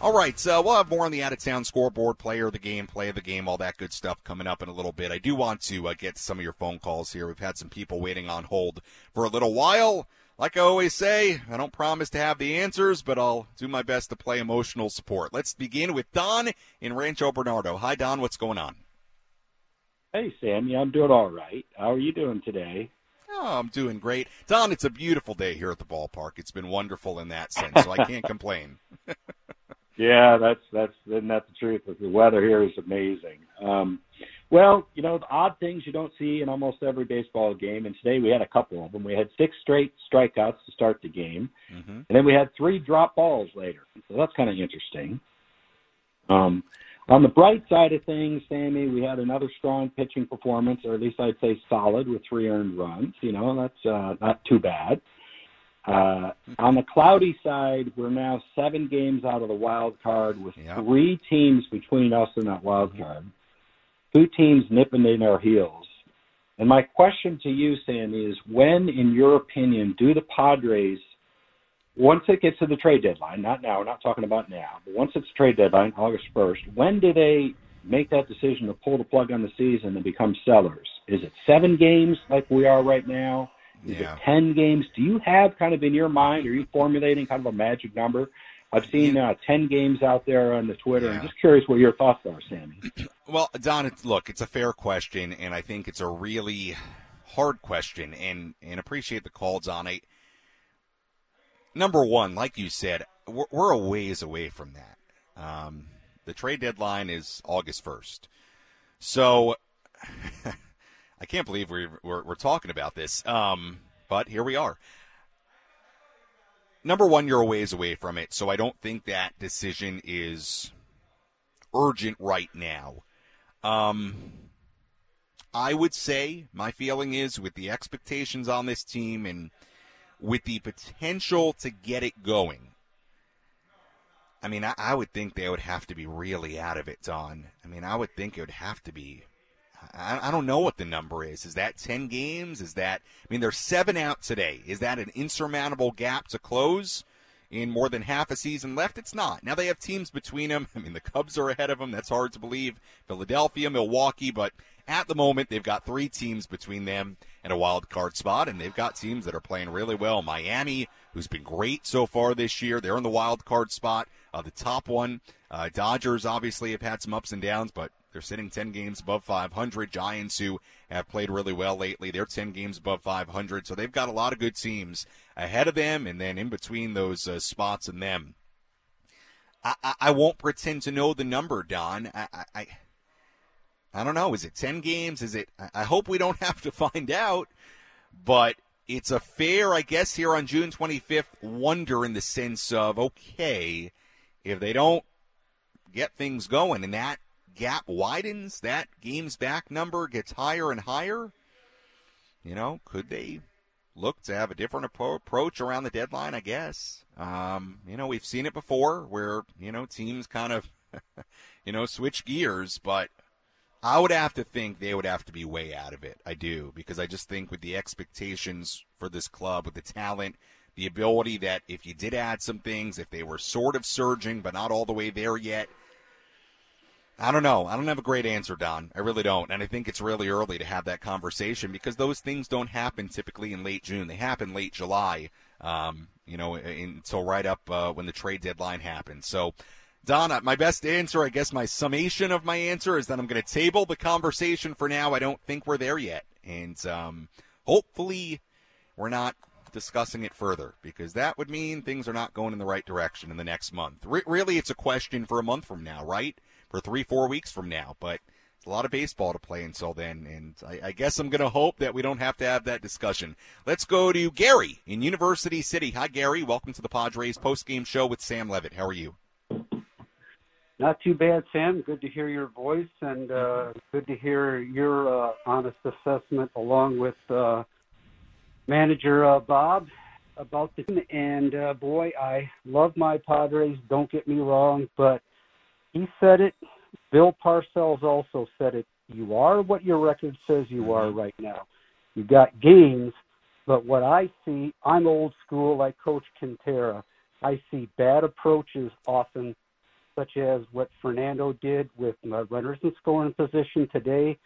All right, so we'll have more on the out of town scoreboard, player of the game, play of the game, all that good stuff coming up in a little bit. I do want to uh, get some of your phone calls here. We've had some people waiting on hold for a little while. Like I always say, I don't promise to have the answers, but I'll do my best to play emotional support. Let's begin with Don in Rancho Bernardo. Hi, Don. What's going on? Hey, Sammy. I'm doing all right. How are you doing today? Oh, I'm doing great. Don, it's a beautiful day here at the ballpark. It's been wonderful in that sense, so I can't complain. yeah, that's that's isn't that the truth? The weather here is amazing. Um, well, you know, the odd things you don't see in almost every baseball game, and today we had a couple of them. We had six straight strikeouts to start the game, mm-hmm. and then we had three drop balls later. So that's kind of interesting. Um, on the bright side of things, Sammy, we had another strong pitching performance, or at least I'd say solid, with three earned runs. You know, that's uh, not too bad. Uh, on the cloudy side, we're now seven games out of the wild card with yep. three teams between us and that wild card. Two teams nipping in our heels. And my question to you, Sammy, is when, in your opinion, do the Padres once it gets to the trade deadline, not now, we're not talking about now, but once it's trade deadline, August 1st, when do they make that decision to pull the plug on the season and become sellers? Is it seven games like we are right now? Is yeah. it 10 games? Do you have kind of in your mind, are you formulating kind of a magic number? I've seen uh, 10 games out there on the Twitter. Yeah. I'm just curious what your thoughts are, Sammy. Well, Don, it's, look, it's a fair question, and I think it's a really hard question, and, and appreciate the calls on it number one, like you said, we're, we're a ways away from that. Um, the trade deadline is August 1st. So I can't believe we're, we're, we're talking about this. Um, but here we are. Number one, you're a ways away from it. So I don't think that decision is urgent right now. Um, I would say my feeling is with the expectations on this team and – with the potential to get it going. I mean, I, I, would think they would have to be really out of it, Don. I mean, I would think it would have to be. I, I don't know what the number is. Is that 10 games? Is that. I mean, there's seven out today. Is that an insurmountable gap to close? in more than half a season left. It's not. Now they have teams between them. I mean, the Cubs are ahead of them. That's hard to believe. Philadelphia, Milwaukee, but at the moment they've got three teams between them and a wild card spot, and they've got teams that are playing really well. Miami, who's been great so far this year, they're in the wild card spot. Uh, the top one, uh, Dodgers obviously have had some ups and downs, but they're sitting 10 games above 500. Giants, who have played really well lately, they're 10 games above 500. So they've got a lot of good teams ahead of them, and then in between those uh, spots and them. I, I, I, won't pretend to know the number, Don. I, I, I don't know. Is it 10 games? Is it? I hope we don't have to find out, but it's a fair, I guess, here on June 25th, wonder in the sense of, okay, if they don't get things going and that gap widens, that games back number gets higher and higher, you know, could they look to have a different approach around the deadline? I guess. Um, you know, we've seen it before where you know teams kind of, you know, switch gears, but I would have to think they would have to be way out of it. I do because I just think with the expectations for this club, with the talent, the ability that if you did add some things, if they were sort of surging but not all the way there yet I don't know. I don't have a great answer, Don. I really don't. And I think it's really early to have that conversation because those things don't happen typically in late June. They happen late July, um, you know, until right up uh, when the trade deadline happens. So, Don, uh, my best answer, I guess my summation of my answer is that I'm going to table the conversation for now. I don't think we're there yet. And um, hopefully we're not discussing it further because that would mean things are not going in the right direction in the next month. Re- really, it's a question for a month from now, right? For three, four weeks from now. But a lot of baseball to play until then, and I, I guess I'm going to hope that we don't have to have that discussion. Let's go to Gary in University City. Hi, Gary. Welcome to the Padres post-game show with Sam Levitt. How are you? Not too bad, Sam. Good to hear your voice, and uh, good to hear your uh, honest assessment along with uh, manager uh, Bob about the team. And uh, boy, I love my Padres. Don't get me wrong, but he said it. Bill Parcells also said it. You are what your record says you are right now. You got games, but what I see, I'm old school like Coach Quintera. I see bad approaches often such as what Fernando did with uh, runners in scoring position today,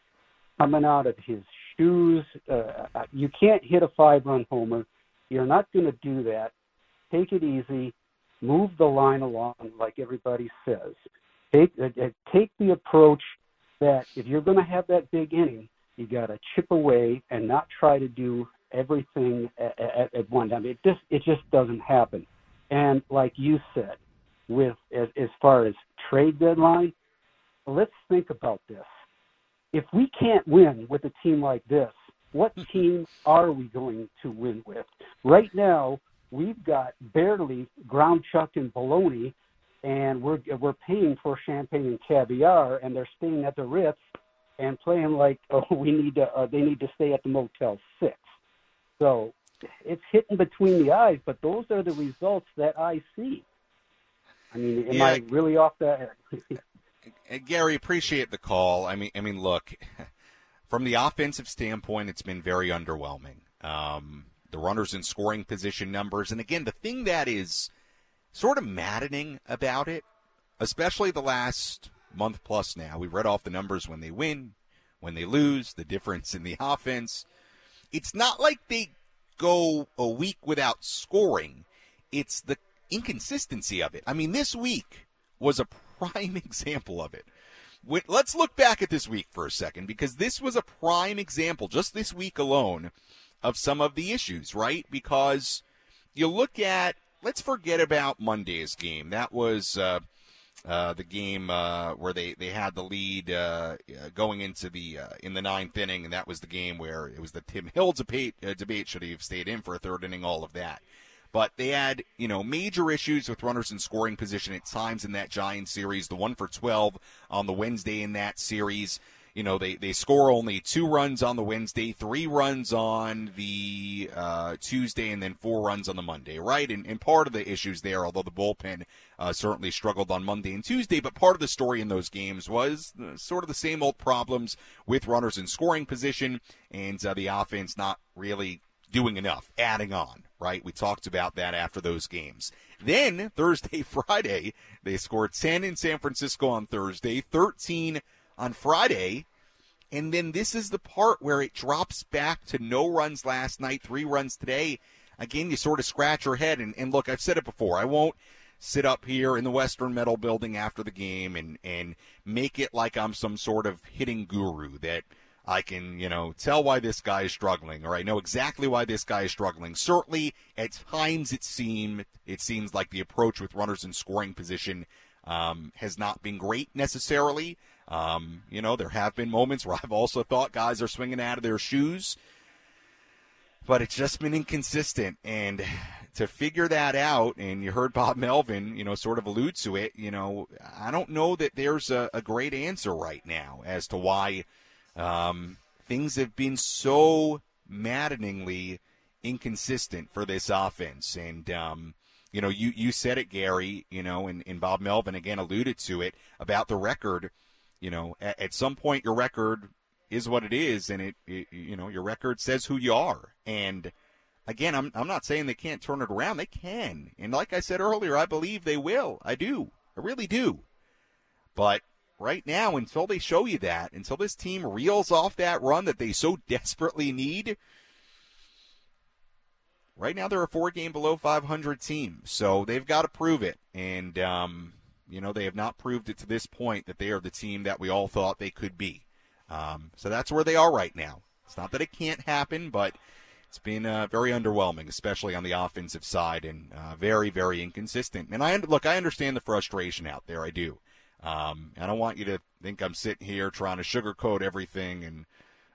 coming out of his shoes. Uh, you can't hit a five run homer. You're not going to do that. Take it easy. Move the line along, like everybody says. Take uh, uh take the approach that if you're going to have that big inning, you got to chip away and not try to do everything at, at, at one time. It just it just doesn't happen. And like you said, with as, as far as trade deadline, let's think about this. If we can't win with a team like this, what team are we going to win with? Right now, we've got barely ground chuck and bologna, and we're we're paying for champagne and caviar, and they're staying at the Ritz and playing like oh we need to uh, they need to stay at the Motel Six. So it's hitting between the eyes, but those are the results that I see. I mean, am yeah. I really off that? Gary, appreciate the call. I mean, I mean, look, from the offensive standpoint, it's been very underwhelming. Um, the runners in scoring position numbers, and again, the thing that is sort of maddening about it, especially the last month plus now, we read off the numbers when they win, when they lose, the difference in the offense. It's not like they go a week without scoring. It's the inconsistency of it. I mean, this week was a prime example of it. Let's look back at this week for a second because this was a prime example, just this week alone, of some of the issues, right? Because you look at, let's forget about Monday's game. That was uh, uh, the game uh, where they, they had the lead uh, uh, going into the uh, in the ninth inning, and that was the game where it was the Tim Hill debate. debate should he have stayed in for a third inning? All of that. But they had, you know, major issues with runners in scoring position at times in that Giants series. The one for 12 on the Wednesday in that series. You know, they, they score only two runs on the Wednesday, three runs on the uh, Tuesday, and then four runs on the Monday, right? And, and part of the issues there, although the bullpen uh, certainly struggled on Monday and Tuesday, but part of the story in those games was uh, sort of the same old problems with runners in scoring position and uh, the offense not really doing enough, adding on, right? We talked about that after those games. Then Thursday, Friday, they scored 10 in San Francisco on Thursday, 13 on Friday. And then this is the part where it drops back to no runs last night, three runs today. Again, you sort of scratch your head. And, and look, I've said it before. I won't sit up here in the Western Metal Building after the game and, and make it like I'm some sort of hitting guru that – I can, you know, tell why this guy is struggling, or I know exactly why this guy is struggling. Certainly, at times it seemed it seems like the approach with runners in scoring position um, has not been great necessarily. Um, you know, there have been moments where I've also thought guys are swinging out of their shoes, but it's just been inconsistent. And to figure that out, and you heard Bob Melvin, you know, sort of allude to it. You know, I don't know that there's a, a great answer right now as to why um, things have been so maddeningly inconsistent for this offense. And, um, you know, you, you said it, Gary, you know, and, and Bob Melvin again alluded to it about the record. You know, at, at some point, your record is what it is, and it, it, you know, your record says who you are. And again, I'm, I'm not saying they can't turn it around. They can. And like I said earlier, I believe they will. I do. I really do. But right now until they show you that, until this team reels off that run that they so desperately need. Right now, they're a four game below 500 team, so they've got to prove it. And, um, you know, they have not proved it to this point that they are the team that we all thought they could be. Um, so that's where they are right now. It's not that it can't happen, but it's been uh, very underwhelming, especially on the offensive side, and uh, very, very inconsistent. And I look, I understand the frustration out there. I do. Um, I don't want you to think I'm sitting here trying to sugarcoat everything and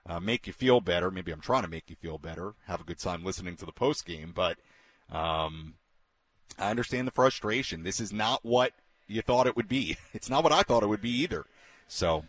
uh, make you feel better. Maybe I'm trying to make you feel better, have a good time listening to the post game, but um, I understand the frustration. This is not what you thought it would be. It's not what I thought it would be either. So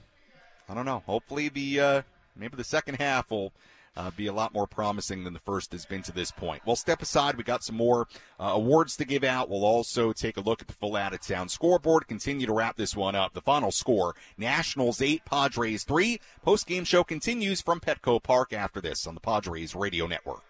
I don't know. Hopefully the uh, maybe the second half will uh, be a lot more promising than the first has been to this point. We'll step aside. We got some more uh, awards to give out. We'll also take a look at the full out of town scoreboard. Continue to wrap this one up. The final score: Nationals eight, Padres three. Post game show continues from Petco Park after this on the Padres Radio Network.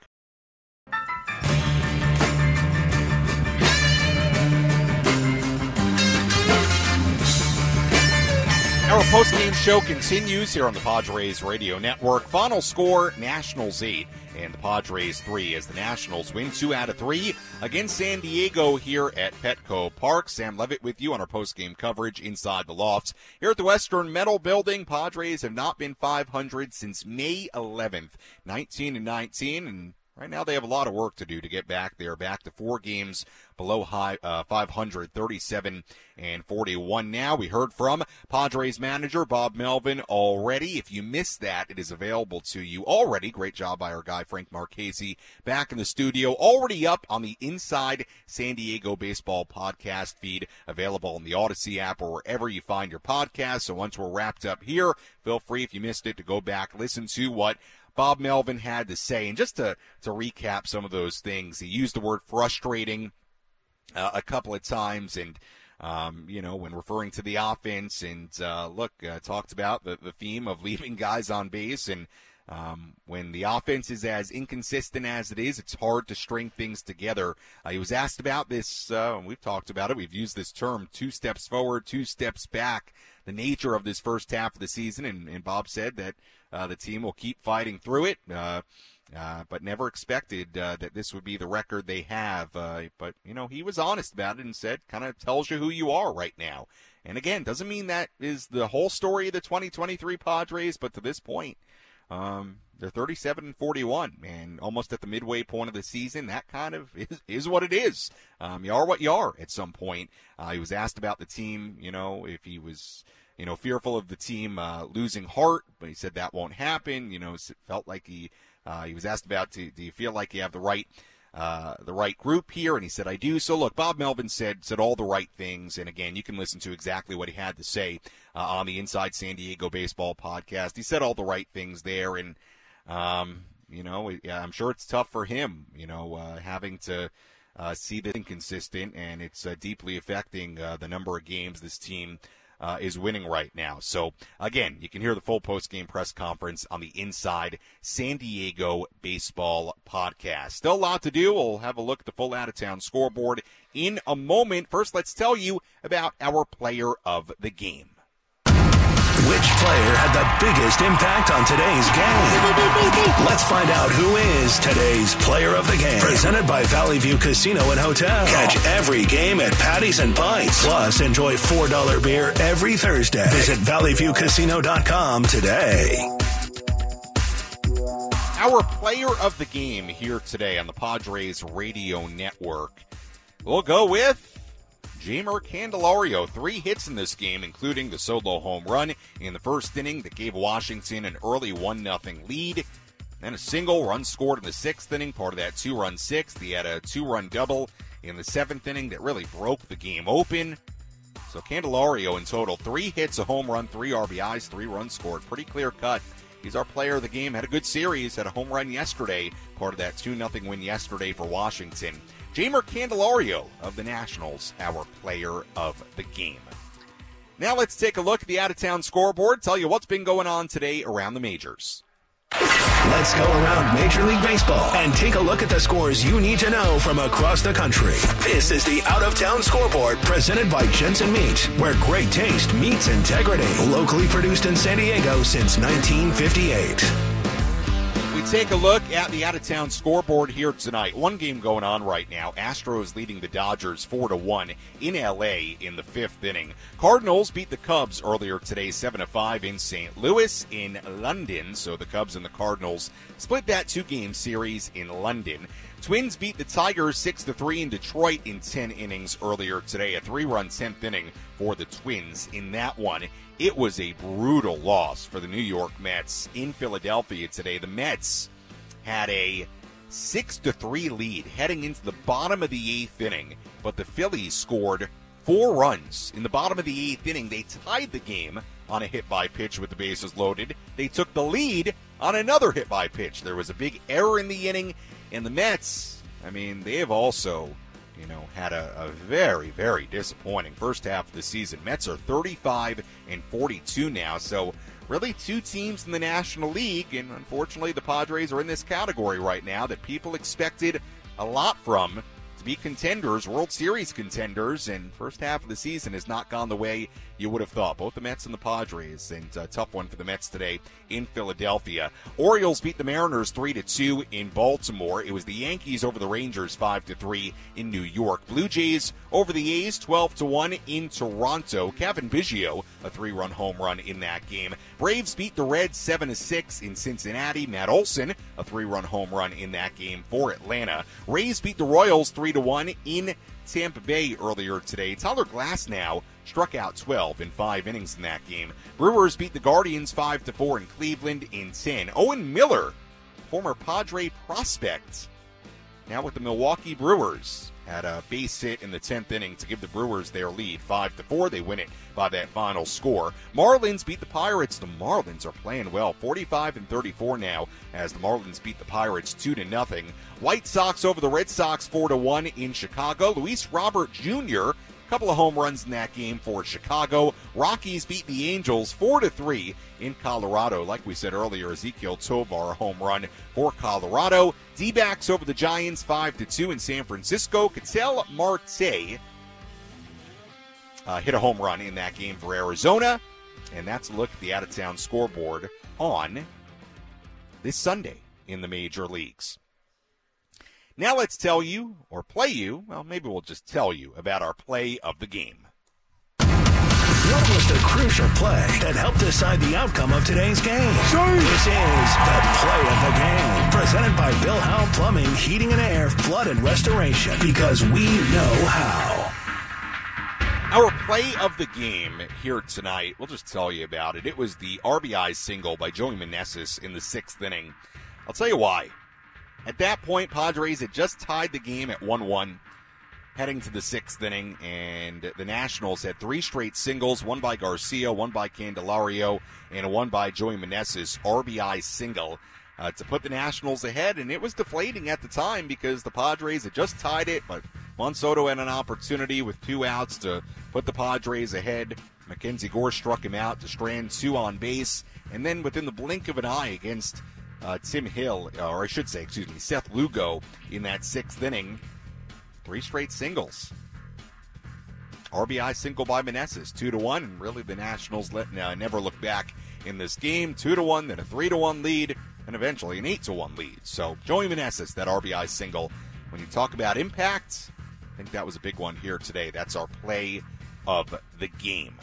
Our post-game show continues here on the Padres Radio Network. Final score, Nationals 8 and the Padres 3 as the Nationals win 2 out of 3 against San Diego here at Petco Park. Sam Levitt with you on our post-game coverage inside the lofts. Here at the Western Metal Building, Padres have not been 500 since May 11th, 19 and 19 and Right now, they have a lot of work to do to get back there, back to four games below high uh, 500, 37 and 41. Now we heard from Padres manager Bob Melvin already. If you missed that, it is available to you already. Great job by our guy Frank Marchese back in the studio, already up on the Inside San Diego Baseball podcast feed, available on the Audacy app or wherever you find your podcast. So once we're wrapped up here, feel free if you missed it to go back listen to what Bob Melvin had to say. And just to, to recap some of those things, he used the word frustrating uh, a couple of times and. Um, you know, when referring to the offense, and uh, look, uh, talked about the, the theme of leaving guys on base, and um, when the offense is as inconsistent as it is, it's hard to string things together. Uh, he was asked about this, uh, we've talked about it. We've used this term: two steps forward, two steps back. The nature of this first half of the season, and, and Bob said that uh, the team will keep fighting through it. Uh, uh, but never expected uh, that this would be the record they have. Uh, but you know, he was honest about it and said, kind of tells you who you are right now. And again, doesn't mean that is the whole story of the 2023 Padres, but to this point, um, they're 37 and 41, and almost at the midway point of the season. That kind of is, is what it is. Um, you are what you are at some point. Uh, he was asked about the team, you know, if he was you know, fearful of the team uh, losing heart, but he said that won't happen. You know, felt like he uh, he was asked about, do, do you feel like you have the right uh, the right group here? And he said, I do. So look, Bob Melvin said said all the right things, and again, you can listen to exactly what he had to say uh, on the Inside San Diego Baseball podcast. He said all the right things there, and um, you know, I'm sure it's tough for him, you know, uh, having to. Uh, see this inconsistent, and it's deeply affecting the number of games this team uh, is winning right now. So again, you can hear the full post game press conference on the Inside San Diego Baseball podcast. Still a lot to do. We'll have a look at the full out of town scoreboard in a moment. First, let's tell you about our player of the game. Which player had the biggest impact on today's game? Let's find out who is today's player of the game. Presented by Valley View Casino and Hotel. Catch every game at Patties and Pints. Plus, enjoy $4 beer every Thursday. Visit valleyviewcasino.com today. Our player of the game here today on the Padres Radio Network. We'll go with Jeimer Candelario, three hits in this game, including the solo home run in the first inning that gave Washington an early 1 0 lead. Then a single run scored in the sixth inning, part of that two run sixth. He had a two run double in the seventh inning that really broke the game open. So Candelario in total, three hits, a home run, three RBIs, three runs scored. Pretty clear cut. He's our player of the game. Had a good series, had a home run yesterday, part of that 2 0 win yesterday for Washington. Jeimer Candelario of the Nationals, our player of the game. Now let's take a look at the out of town scoreboard, tell you what's been going on today around the majors. Let's go around Major League Baseball and take a look at the scores you need to know from across the country. This is the Out of Town Scoreboard presented by Jensen Meat, where great taste meets integrity. Locally produced in San Diego since 1958 take a look at the out of town scoreboard here tonight. One game going on right now. Astros leading the Dodgers 4 to 1 in LA in the 5th inning. Cardinals beat the Cubs earlier today 7 to 5 in St. Louis in London. So the Cubs and the Cardinals split that two game series in London. Twins beat the Tigers 6 3 in Detroit in 10 innings earlier today. A three run 10th inning for the Twins in that one. It was a brutal loss for the New York Mets in Philadelphia today. The Mets had a 6 3 lead heading into the bottom of the eighth inning, but the Phillies scored four runs. In the bottom of the eighth inning, they tied the game on a hit by pitch with the bases loaded. They took the lead on another hit by pitch. There was a big error in the inning, and the Mets, I mean, they have also, you know, had a, a very, very disappointing first half of the season. Mets are 35 and 42 now, so really two teams in the National League, and unfortunately, the Padres are in this category right now that people expected a lot from to be contenders, World Series contenders, and first half of the season has not gone the way you would have thought. Both the Mets and the Padres, and a tough one for the Mets today in Philadelphia. Orioles beat the Mariners three to two in Baltimore. It was the Yankees over the Rangers five to three in New York. Blue Jays over the A's twelve to one in Toronto. Cavan Biggio a three-run home run in that game. Braves beat the Reds seven to six in Cincinnati. Matt Olson a three-run home run in that game for Atlanta. Rays beat the Royals three to one in Tampa Bay earlier today. Tyler Glasnow struck out 12 in five innings in that game. Brewers beat the Guardians 5 to 4 in Cleveland in 10. Owen Miller, former Padre prospect, now with the Milwaukee Brewers, had a base hit in the 10th inning to give the Brewers their lead 5 to 4. They win it by that final score. Marlins beat the Pirates. The Marlins are playing well, 45 and 34 now as the Marlins beat the Pirates 2 to nothing. White Sox over the Red Sox 4 to 1 in Chicago. Luis Robert Jr couple of home runs in that game for Chicago. Rockies beat the Angels 4 to 3 in Colorado. Like we said earlier, Ezequiel Tovar home run for Colorado. D-backs over the Giants 5 to 2 in San Francisco. Ketel Marte uh, hit a home run in that game for Arizona. And that's a look at the out of town scoreboard on this Sunday in the major leagues. Now let's tell you, or play you, well, maybe we'll just tell you about our play of the game. What was the crucial play that helped decide the outcome of today's game? This is the play of the game, presented by Bill Howe Plumbing, Heating and Air, Flood and Restoration, because we know how. Our play of the game here tonight, we'll just tell you about it. It was the RBI single by Joey Meneses in the sixth inning. I'll tell you why. At that point, Padres had just tied the game at 1 1 heading to the sixth inning, and the Nationals had three straight singles one by Garcia, one by Candelario, and one by Joey Meneses RBI single. Uh, to put the Nationals ahead, and it was deflating at the time because the Padres had just tied it, but Juan Soto had an opportunity with two outs to put the Padres ahead. Mackenzie Gore struck him out to strand two on base, and then within the blink of an eye against uh, Tim Hill, or I should say, excuse me, Seth Lugo in that sixth inning. Three straight singles. RBI single by Meneses, two to one, and really the Nationals let uh, never look back in this game. Two to one, then a three to one lead, and eventually an eight to one lead. So Joey Meneses, that RBI single. When you talk about impact, I think that was a big one here today. That's our play of the game.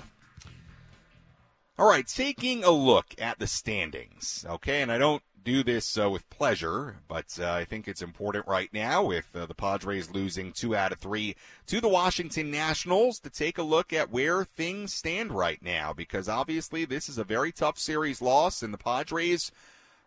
All right, taking a look at the standings. Okay, and I don't do this uh, with pleasure, but uh, I think it's important right now with uh, the Padres losing two out of three to the Washington Nationals to take a look at where things stand right now because obviously this is a very tough series loss and the Padres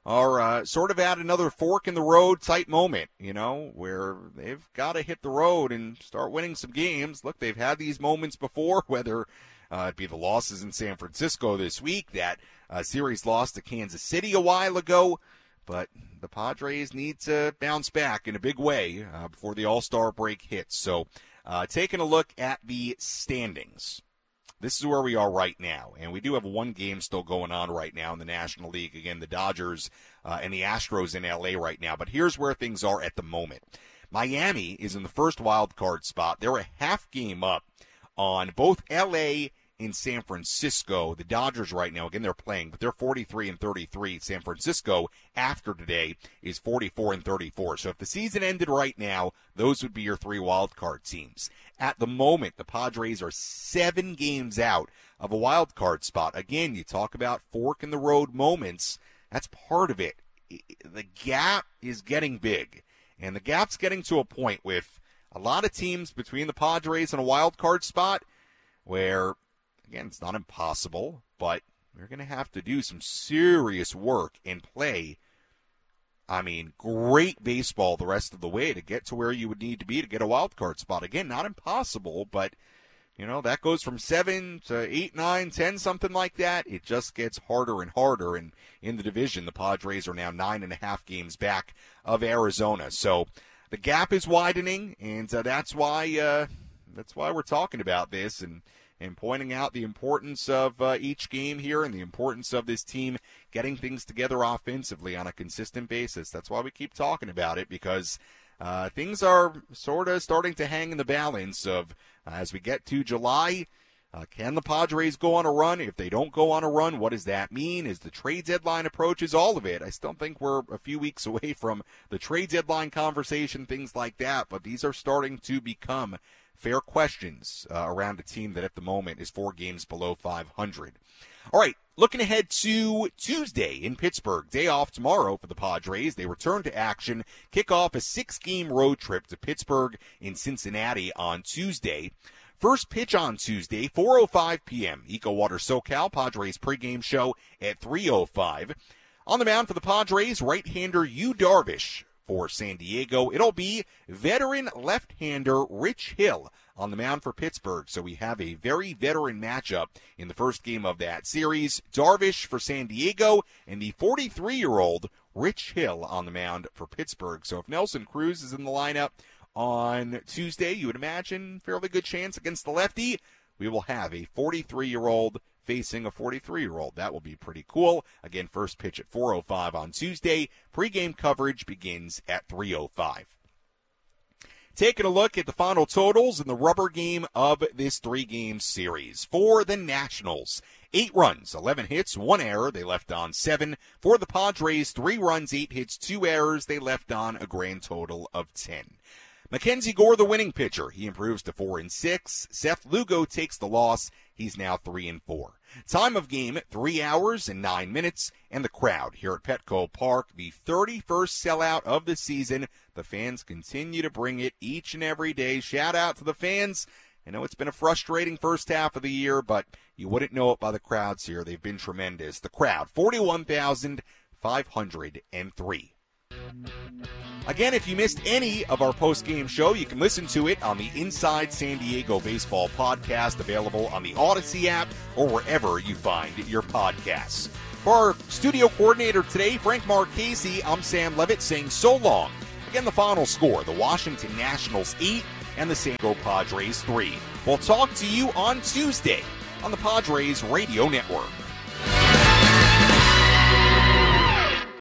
are uh, sort of at another fork in the road type moment, you know, where they've got to hit the road and start winning some games. Look, they've had these moments before, whether uh, it be the losses in San Francisco this week, that uh, series loss to Kansas City a while ago. But the Padres need to bounce back in a big way uh, before the All Star break hits. So, uh, taking a look at the standings. This is where we are right now, and we do have one game still going on right now in the National League. Again, the Dodgers uh, and the Astros in LA right now. But here's where things are at the moment. Miami is in the first wild card spot. They're a half game up on both LA in San Francisco. The Dodgers right now, again, they're playing, but they're 43 and 33. San Francisco after today is 44 and 34. So if the season ended right now, those would be your three wild card teams. At the moment, the Padres are seven games out of a wild card spot. Again, you talk about fork in the road moments. That's part of it. The gap is getting big. And the gap's getting to a point with a lot of teams between the Padres and a wild card spot where, again, it's not impossible, but you're going to have to do some serious work and play. I mean, great baseball the rest of the way to get to where you would need to be to get a wild card spot. Again, not impossible, but you know that goes from seven to eight, nine, ten, something like that. It just gets harder and harder. And in the division, the Padres are now nine and a half games back of Arizona. So the gap is widening, and uh, that's why uh, that's why we're talking about this and and pointing out the importance of uh, each game here and the importance of this team getting things together offensively on a consistent basis. That's why we keep talking about it because uh, things are sort of starting to hang in the balance of uh, as we get to July. Uh, can the Padres go on a run? If they don't go on a run, what does that mean? As the trade deadline approaches, all of it. I still think we're a few weeks away from the trade deadline conversation, things like that, but these are starting to become fair questions uh, around a team that at the moment is four games below 500. All right, looking ahead to Tuesday in Pittsburgh. Day off tomorrow for the Padres. They return to action, kick off a six game road trip to Pittsburgh in Cincinnati on Tuesday. First pitch on Tuesday, 4:05 p.m. Eco Water SoCal Padres pregame show at 3:05. On the mound for the Padres, right-hander Yu Darvish. For San Diego, it'll be veteran left-hander Rich Hill on the mound for Pittsburgh. So we have a very veteran matchup in the first game of that series. Darvish for San Diego and the 43-year-old Rich Hill on the mound for Pittsburgh. So if Nelson Cruz is in the lineup, on Tuesday, you would imagine fairly good chance against the lefty. We will have a 43 year old facing a 43 year old. That will be pretty cool. Again, first pitch at 4:05 on Tuesday. Pre-game coverage begins at 3:05. Taking a look at the final totals in the rubber game of this three game series. For the Nationals, eight runs, 11 hits, one error. They left on seven. For the Padres, three runs, eight hits, two errors. They left on a grand total of 10. Mackenzie Gore, the winning pitcher. He improves to four and six. Seth Lugo takes the loss. He's now three and four. Time of game, three hours and nine minutes. And the crowd here at Petco Park, the 31st sellout of the season. The fans continue to bring it each and every day. Shout out to the fans. I know it's been a frustrating first half of the year, but you wouldn't know it by the crowds here. They've been tremendous. The crowd, 41,503. Again, if you missed any of our post-game show, you can listen to it on the Inside San Diego Baseball podcast, available on the Audacy app or wherever you find your podcasts. For our studio coordinator today, Frank Marchese, I'm Sam Levitt saying so long. Again, the final score, the Washington Nationals 8 and the San Diego Padres 3. We'll talk to you on Tuesday on the Padres Radio Network.